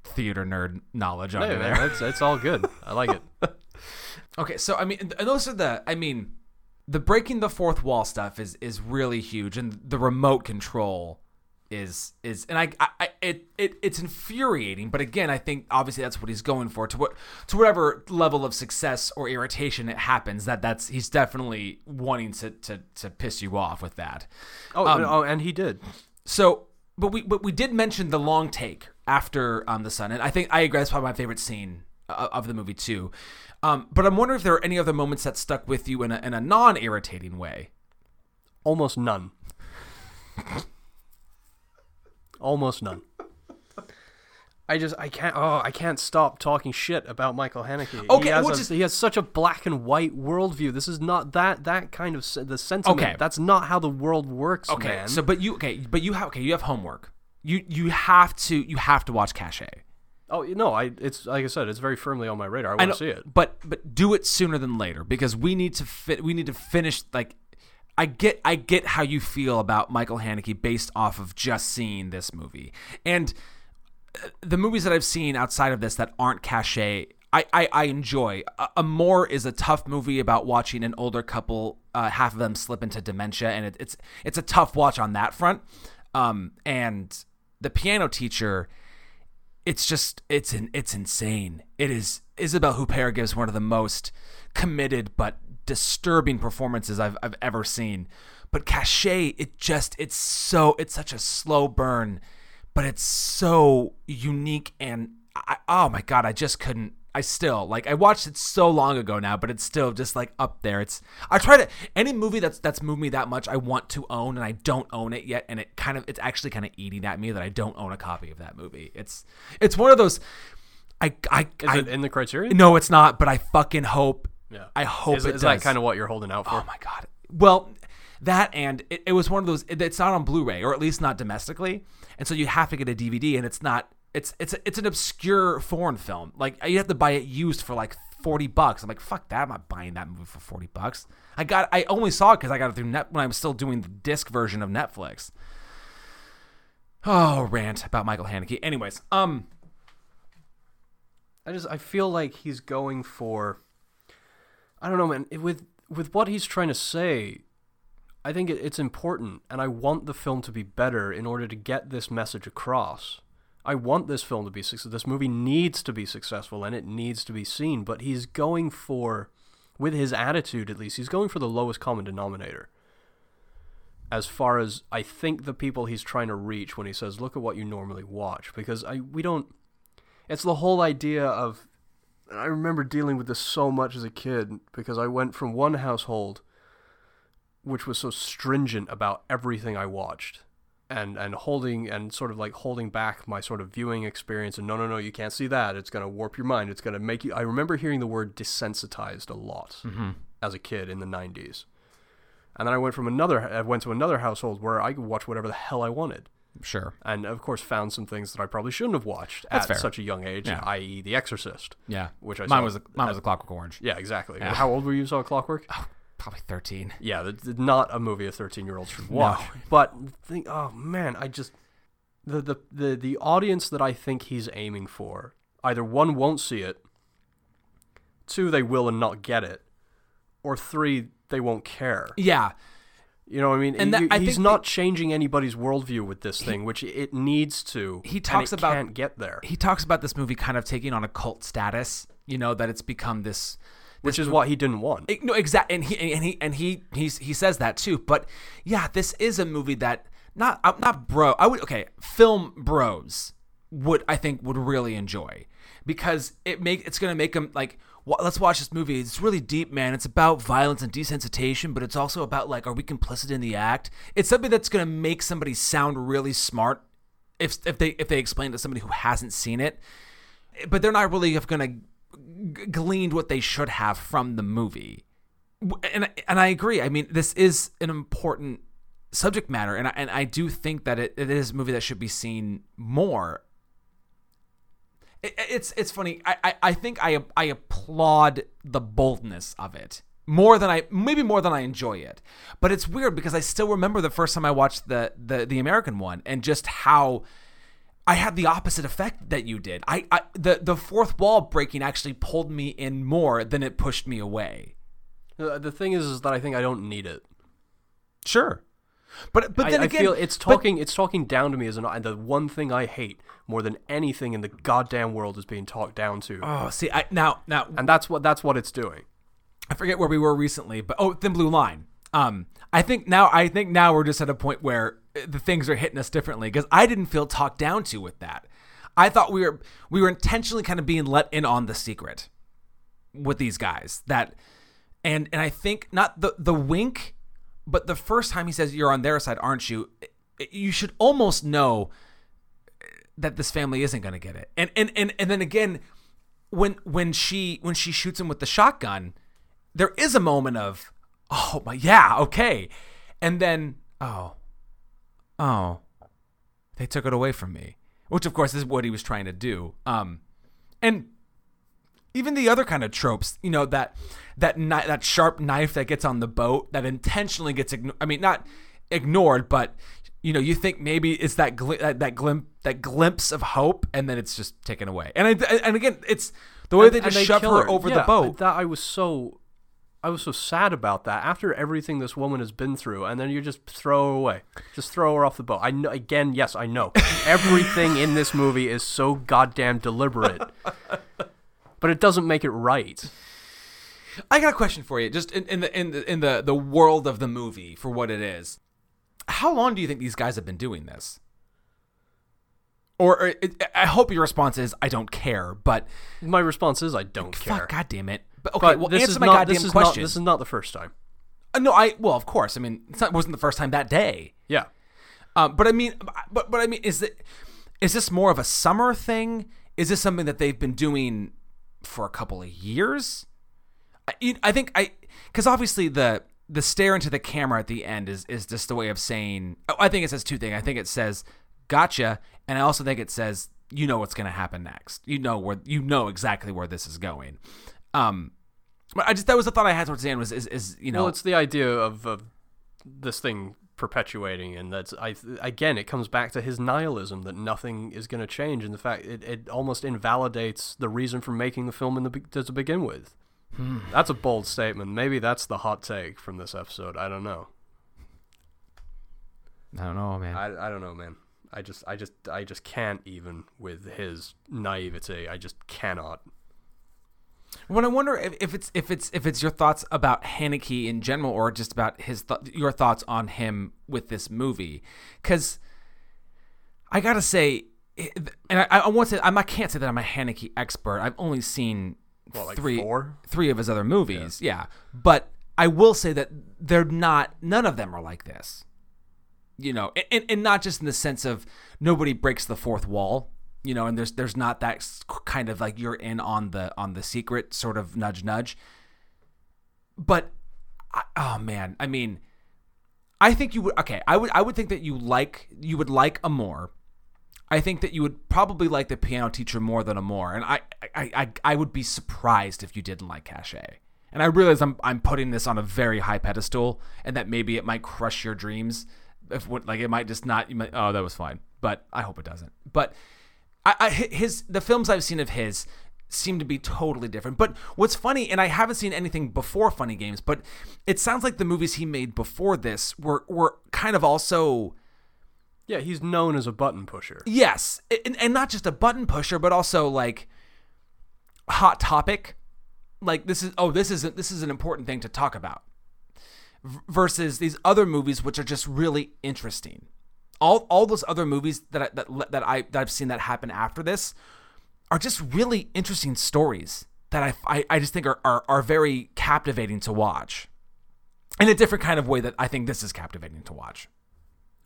theater nerd knowledge on you there. it's it's all good. I like it. Okay, so I mean, those are the. I mean, the breaking the fourth wall stuff is is really huge, and the remote control is is, and I, I, it, it it's infuriating. But again, I think obviously that's what he's going for. To what to whatever level of success or irritation it happens, that that's he's definitely wanting to to to piss you off with that. Oh, Um, oh, and he did. So, but we but we did mention the long take after um the son, and I think I agree. That's probably my favorite scene of the movie too. Um, but I'm wondering if there are any other moments that stuck with you in a in a non irritating way. Almost none. Almost none. I just I can't oh I can't stop talking shit about Michael Haneke. Okay, he has, well, a- just- he has such a black and white worldview. This is not that that kind of the sentiment. Okay. that's not how the world works. Okay, man. so but you okay, but you have okay, you have homework. You you have to you have to watch Caché. Oh no, I it's like I said, it's very firmly on my radar. I I want know, to see it. but but do it sooner than later because we need to fit. We need to finish. Like, I get I get how you feel about Michael Haneke based off of just seeing this movie and uh, the movies that I've seen outside of this that aren't Caché. I, I, I enjoy. A- Amour is a tough movie about watching an older couple, uh, half of them slip into dementia, and it, it's it's a tough watch on that front. Um, and the piano teacher, it's just it's an it's insane. It is Isabelle Huppert gives one of the most committed but disturbing performances I've I've ever seen. But Caché, it just it's so it's such a slow burn, but it's so unique and I, oh my god, I just couldn't I still like I watched it so long ago now, but it's still just like up there. It's I try to any movie that's that's moved me that much I want to own and I don't own it yet, and it kind of it's actually kind of eating at me that I don't own a copy of that movie. It's it's one of those. I I, Is I it in the Criterion? no, it's not, but I fucking hope. Yeah. I hope Is, it is that kind of what you're holding out for? Oh my god. Well, that and it, it was one of those. it- It's not on Blu-ray, or at least not domestically, and so you have to get a DVD, and it's not. It's it's it's an obscure foreign film. Like you have to buy it used for like forty bucks. I'm like, fuck that. I'm not buying that movie for forty bucks. I got. I only saw it because I got it through net when I was still doing the disc version of Netflix. Oh, rant about Michael Haneke. Anyways, um, I just I feel like he's going for I don't know man with with what he's trying to say I think it's important and I want the film to be better in order to get this message across. I want this film to be successful. This movie needs to be successful and it needs to be seen, but he's going for with his attitude at least, he's going for the lowest common denominator. As far as I think the people he's trying to reach when he says look at what you normally watch because I we don't it's the whole idea of I remember dealing with this so much as a kid because I went from one household which was so stringent about everything I watched and and holding and sort of like holding back my sort of viewing experience and no no no you can't see that it's going to warp your mind it's going to make you I remember hearing the word desensitized a lot mm-hmm. as a kid in the 90s and then I went from another I went to another household where I could watch whatever the hell I wanted sure. and of course found some things that I probably shouldn't have watched That's at fair. such a young age, Yeah. i.e., The Exorcist. Yeah, Which I mine saw- was mine was a Clockwork Orange. Yeah, exactly. Yeah. How old were you? Saw Clockwork? Probably thirteen. Yeah, that's not a movie a thirteen-year-old should watch. But think, oh man, I just the, the the the audience that I think he's aiming for either one won't see it, two they will and not get it, or three they won't care. Yeah, You know what I mean? And that- I he's not changing anybody's worldview with this thing, which it needs to. He talks it about- can't get there. he talks about this movie kind of taking on a cult status. You know that it's become this. Which is what he didn't want. It- no, exactly, and he and he and he he's, he says that too. But yeah, this is a movie that not not bro. I would okay, film bros would I think would really enjoy because it make it's gonna make them like. Let's watch this movie. It's really deep, man. It's about violence and desensitization, but it's also about like, are we complicit in the act? It's something that's gonna make somebody sound really smart if if they if they explain it to somebody who hasn't seen it, but they're not really gonna g- gleaned what they should have from the movie. And and I agree. I mean, this is an important subject matter, and I, and I do think that it, it is a movie that should be seen more. It, it's it's funny. I, I, I think I I applaud the boldness of it more than I maybe more than I enjoy it. But it's weird because I still remember the first time I watched the the the American one and just how I had the opposite effect that you did. I, I the the fourth wall breaking actually pulled me in more than it pushed me away. Uh, the thing is, is that I think I don't need it. Sure. But but then I again, feel it's but- talking. it's talking down to me as an. And the one thing I hate more than anything in the goddamn world is being talked down to, Oh, see, I now now and that's what that's what it's doing. I forget where we were recently, but oh, Thin Blue Line. Um, I think now I think now we're just at a point where the things are hitting us differently because I didn't feel talked down to with that. I thought we were we were intentionally kind of being let in on the secret with these guys that, and and I think not the the wink, but the first time he says you're on their side, aren't you? You should almost know that this family isn't going to get it. And and and and then again, when when she when she shoots him with the shotgun, there is a moment of oh my yeah okay, and then oh oh they took it away from me, which of course is what he was trying to do. Um, and even the other kind of tropes, you know that that kni- that sharp knife that gets on the boat that intentionally gets ignored. I mean, not ignored, but you know, you think maybe it's that gli- that that glimp that glimpse of hope, and then it's just taken away. And I, and again, it's the way they And- just and shove kill her, over the boat. That I was so, I was so sad about that. After everything this woman has been through, and then you just throw her away, just throw her off the boat. I know. Again, yes, I know. Everything in this movie is so goddamn deliberate, but it doesn't make it right. I got a question for you, just in, in the in the in the the world of the movie for what it is. How long do you think these guys have been doing this? Or, or it, I hope your response is I don't care, but My response is I don't care. fuck, god damn it. But okay, But well, this answer is my not, goddamn this is question. Not, this is not the first time. Uh, no, I well, of course. I mean, it's not, it wasn't the first time that day. Yeah. Um, but I mean, but but I mean, is it is this more of a summer thing? Is this something that they've been doing for a couple of years? I, I think I because obviously the the stare into the camera at the end is is just a way of saying. oh, I think it says two things. I think it says "gotcha," and I also think it says you know what's going to happen next. You know where you know exactly where this is going. Um, but I just that was the thought I had towards the end was is, is you know Well, it's the idea of, of this thing perpetuating, and that's I again it comes back to his nihilism that nothing is going to change, and the fact it, it almost invalidates the reason for making the film in the to begin with. That's a bold statement. Maybe that's the hot take from this episode. I don't know. I don't know, man. I, I don't know, man. I just I just I just can't even with his naivety. I just cannot. When I wonder if, if it's if it's if it's your thoughts about Haneke in general, or just about his th- your thoughts on him with this movie, because I gotta say, eh, and I, I want to say I'm, I can't say that I'm a Haneke expert. I've only seen What, like three four? three of his other movies, yeah. But I will say that they're not. None of them are like this. You know, and, and not just in the sense of nobody breaks the fourth wall. You know, and there's there's not that kind of like you're in on the on the secret sort of nudge nudge. But oh man, I mean, I think you would okay. I would I would think that you like you would like Amour. I think that you would probably like the piano teacher more than a more, and I I, I I would be surprised if you didn't like Caché. And I realize I'm I'm putting this on a very high pedestal, and that maybe it might crush your dreams. If like it might just not. Might, oh, that was fine, but I hope it doesn't. But I, I his the films I've seen of his seem to be totally different. But what's funny, and I haven't seen anything before Funny Games, but it sounds like the movies he made before this were were kind of also Yeah, he's known as a button pusher. yes, and, and not just a button pusher, but also like hot topic. Like this is oh this is this is an important thing to talk about. V- versus these other movies which are just really interesting. All all those other movies that I, that that I that I've seen that happen after this are just really interesting stories that I I, I just think are, are are very captivating to watch. In a different kind of way that I think this is captivating to watch.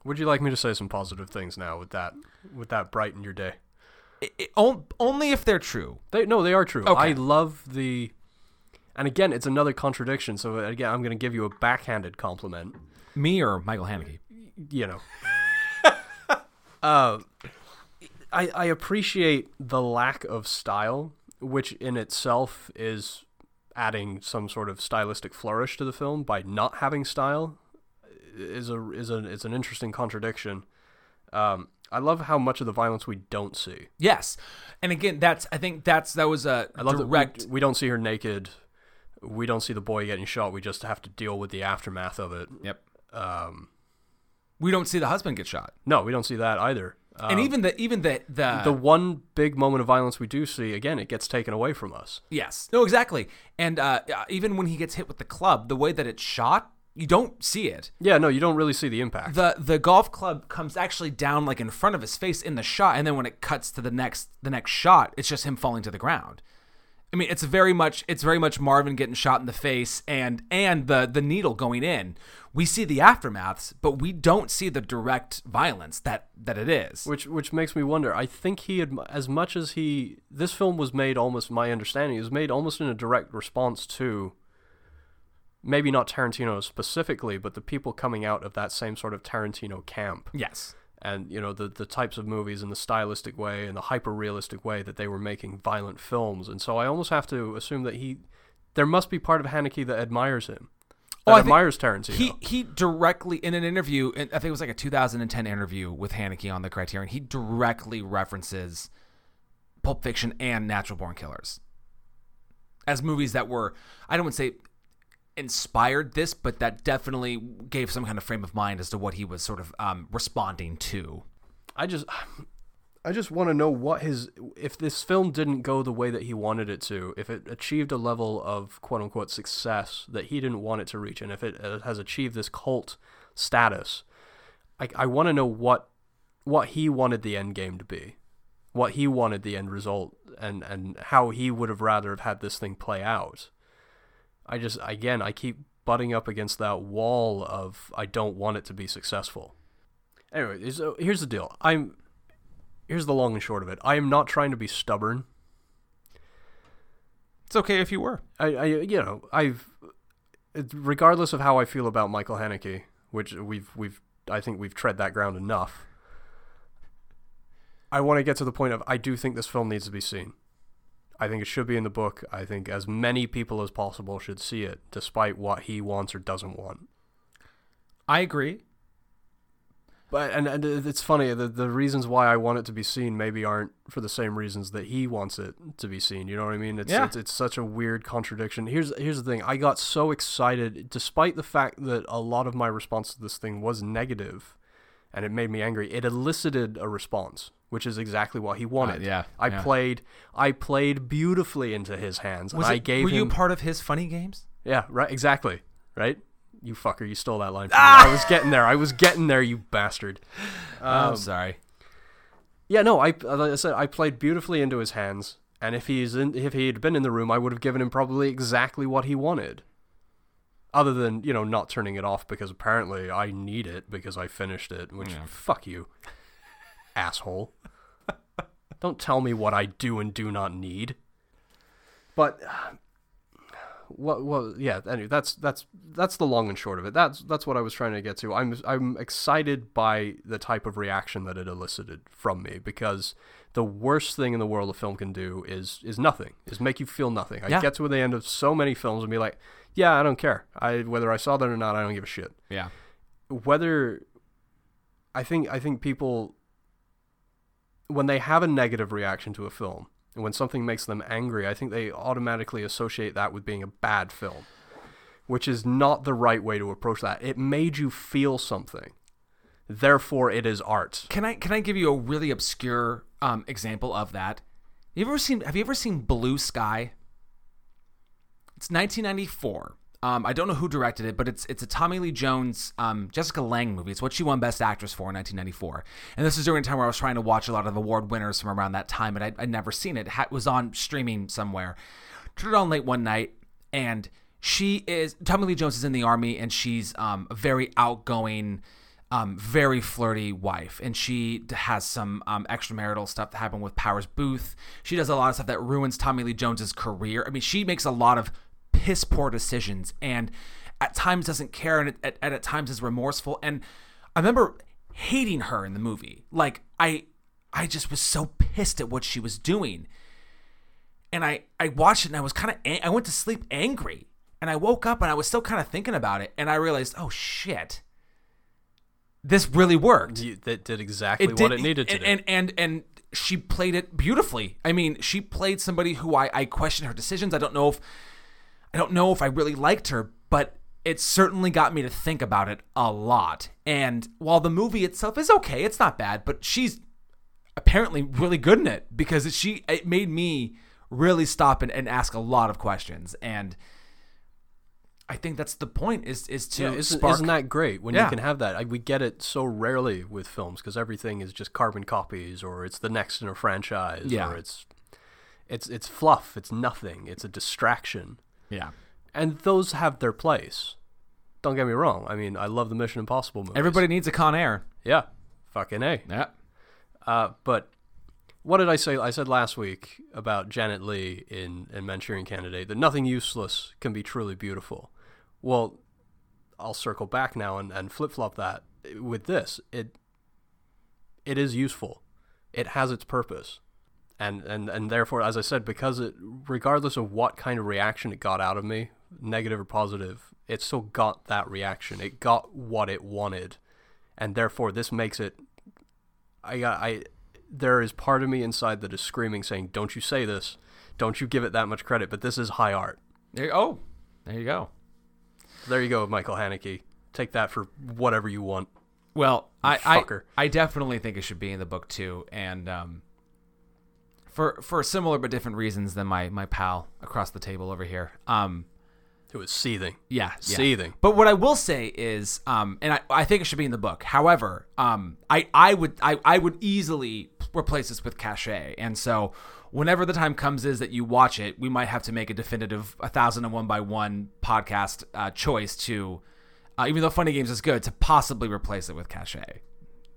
Would you like me to say some positive things now with that with that brighten your day? It- it- only if they're true. They no, they are true. Okay. I love the and again, it's another contradiction. So again, I'm going to give you a backhanded compliment. Me or Michael Haneke? You know, uh, I I appreciate the lack of style, which in itself is adding some sort of stylistic flourish to the film by not having style is a is a is an interesting contradiction. Um, I love how much of the violence we don't see. Yes, and again, that's I think that's that was a I love direct. that we, we don't see her naked. We don't see the boy getting shot. We just have to deal with the aftermath of it. Yep. Um, We don't see the husband get shot, no, we don't see that either. Um, and even the even the the, the one big moment of violence we do see, again, it gets taken away from us. yes, no, exactly, and uh, even when he gets hit with the club, the way that it's shot, you don't see it. Yeah, no, you don't really see the impact. the The golf club comes actually down like in front of his face in the shot, and then when it cuts to the next the next shot, it's just him falling to the ground. I mean, it's very much it's very much Marvin getting shot in the face and and the the needle going in. We see the aftermaths, but we don't see the direct violence that that it is. which which makes me wonder. I think he had as much as he this film was made almost my understanding was made almost in a direct response to maybe not Tarantino specifically, but the people coming out of that same sort of Tarantino camp. Yes. And you know the the types of movies and the stylistic way and the hyper realistic way that they were making violent films and so I almost have to assume that he there must be part of Haneke that admires him oh, that Oh, I admires Tarantino He he directly in an interview, I think it was like a 2010 interview with Haneke on the Criterion. He directly references Pulp Fiction and Natural Born Killers as movies that were I don't want to say inspired this, but that definitely gave some kind of frame of mind as to what he was sort of um, responding to. I just I just want to know what his if this film didn't go the way that he wanted it to, if it achieved a level of quote unquote success that he didn't want it to reach, and if it uh, has achieved this cult status, I, I want to know what what he wanted the end game to be, what he wanted the end result, and and how he would have rather have had this thing play out. I just again I keep butting up against that wall of I don't want it to be successful. Anyway, so uh, here's the deal. I'm here's the long and short of it. I am not trying to be stubborn. It's okay if you were. I, I you know, I've regardless of how I feel about Michael Haneke, which we've we've I think we've tread that ground enough. I want to get to the point of I do think this film needs to be seen. I think it should be in the book. I think as many people as possible should see it, despite what he wants or doesn't want. I agree. But and, and it's funny the the reasons why I want it to be seen maybe aren't for the same reasons that he wants it to be seen. You know what I mean? It's Yeah. it's, it's such a weird contradiction. Here's here's the thing. I got so excited despite the fact that a lot of my response to this thing was negative and it made me angry. It elicited a response, which is exactly what he wanted. Uh, yeah, I yeah. played I played beautifully into his hands. Was and I it, gave were you part of his funny games? Yeah, right exactly. Right? You fucker, you stole that line from Ah! me. I was getting there. I was getting there, you bastard. I'm Um, sorry. Yeah, no, I like I said I played beautifully into his hands, and if he's in, if he had been in the room, I would have given him probably exactly what he wanted. Other than you know not turning it off because apparently I need it because I finished it, which Yeah. fuck you, asshole. Don't tell me what I do and do not need. But what well yeah anyway that's that's that's the long and short of it. That's that's what i was trying to get to. I'm i'm excited by the type of reaction that it elicited from me because the worst thing in the world a film can do is is nothing is make you feel nothing. I get to the end of so many films and be like yeah i don't care. I whether i saw that or not i don't give a shit. Yeah. whether I think I think people when they have a negative reaction to a film and when something makes them angry, I think they automatically associate that with being a bad film, which is not the right way to approach that. It made you feel something. Therefore it is art. Can I can I give you a really obscure um, example of that? You ever seen? Have you ever seen Blue Sky? It's 1994. Um, I don't know who directed it, but it's it's a Tommy Lee Jones, um, Jessica Lange movie. It's what she won Best Actress for in 1994. And this is during a time where I was trying to watch a lot of award winners from around that time, and I'd, I'd never seen it. It was on streaming somewhere. Turned it on late one night, and she is Tommy Lee Jones is in the army, and she's um, a very outgoing um, very flirty wife, and she has some um, extramarital stuff that happened with Powers Boothe. She does a lot of stuff that ruins Tommy Lee Jones's career. I mean, she makes a lot of piss poor decisions, and at times doesn't care, and at, at, at times is remorseful. And I remember hating her in the movie. Like I, I just was so pissed at what she was doing and I I watched it and I was kind of I went to sleep angry and I woke up and I was still kind of thinking about it and I realized oh shit this really worked You- That did exactly what it needed to and, do. and and and she played it beautifully I mean she played somebody who I I question her decisions I don't know if I don't know if I really liked her but it certainly got me to think about it a lot and while the movie itself is okay it's not bad but she's apparently really good in it because she it made me really stop and, and ask a lot of questions and I think that's the point is is to Yeah, isn't, spark isn't that great when Yeah. you can have that? I, we get it so rarely with films because everything is just carbon copies, or it's the next in a franchise, Yeah. or it's it's it's fluff, it's nothing, it's a distraction, yeah and those have their place. Don't get me wrong. I mean, I love the Mission Impossible movies. everybody needs a Con Air yeah, fucking a. yeah Uh, but what did I say? I said last week about Janet Leigh in, in Manchurian Candidate that nothing useless can be truly beautiful. Well, I'll circle back now and, and flip flop that with this. It it is useful. It has its purpose. And, and and therefore, as I said, because it regardless of what kind of reaction it got out of me, negative or positive, it still got that reaction. It got what it wanted. And therefore this makes it I I there is part of me inside that is screaming saying, "Don't you say this. Don't you give it that much credit, but this is high art." there oh there you go There you go, Michael Haneke. Take that for whatever you want. Well, I, I. I definitely think it should be in the book too, and um, for for similar but different reasons than my my pal across the table over here. Um, It was seething. yeah, yeah. Seething. But what I will say is, um, and I, I think it should be in the book. However, um, I, I would I, I would easily replace this with Caché, and so whenever the time comes is that you watch it, we might have to make a definitive a thousand and one by one podcast uh, choice to, uh, even though Funny Games is good, to possibly replace it with Caché.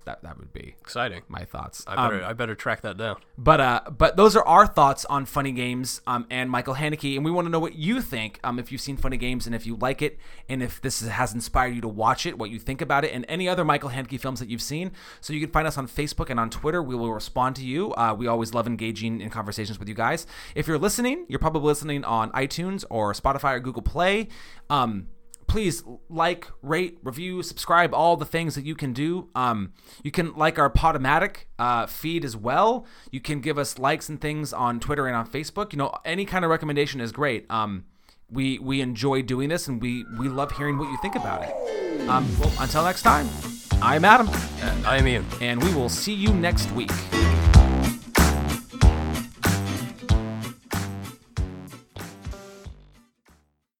That that would be Exciting. my thoughts. I Um, better I better track that down. but uh, but those are our thoughts on Funny Games um, and Michael Haneke, and we want to know what you think. Um, if you've seen Funny Games and if you like it, and if this has inspired you to watch it, what you think about it, and any other Michael Haneke films that you've seen. So you can find us on Facebook and on Twitter. We will respond to you. Uh, we always love engaging in conversations with you guys. If you're listening, you're probably listening on iTunes or Spotify or Google Play. Um, please like, rate, review, subscribe, all the things that you can do. Um, you can like our Podomatic uh, feed as well. You can give us likes and things on Twitter and on Facebook. You know, any kind of recommendation is great. Um, we we enjoy doing this, and we we love hearing what you think about it. Um, well, until next time, I'm Adam, And I am Ian. and we will see you next week.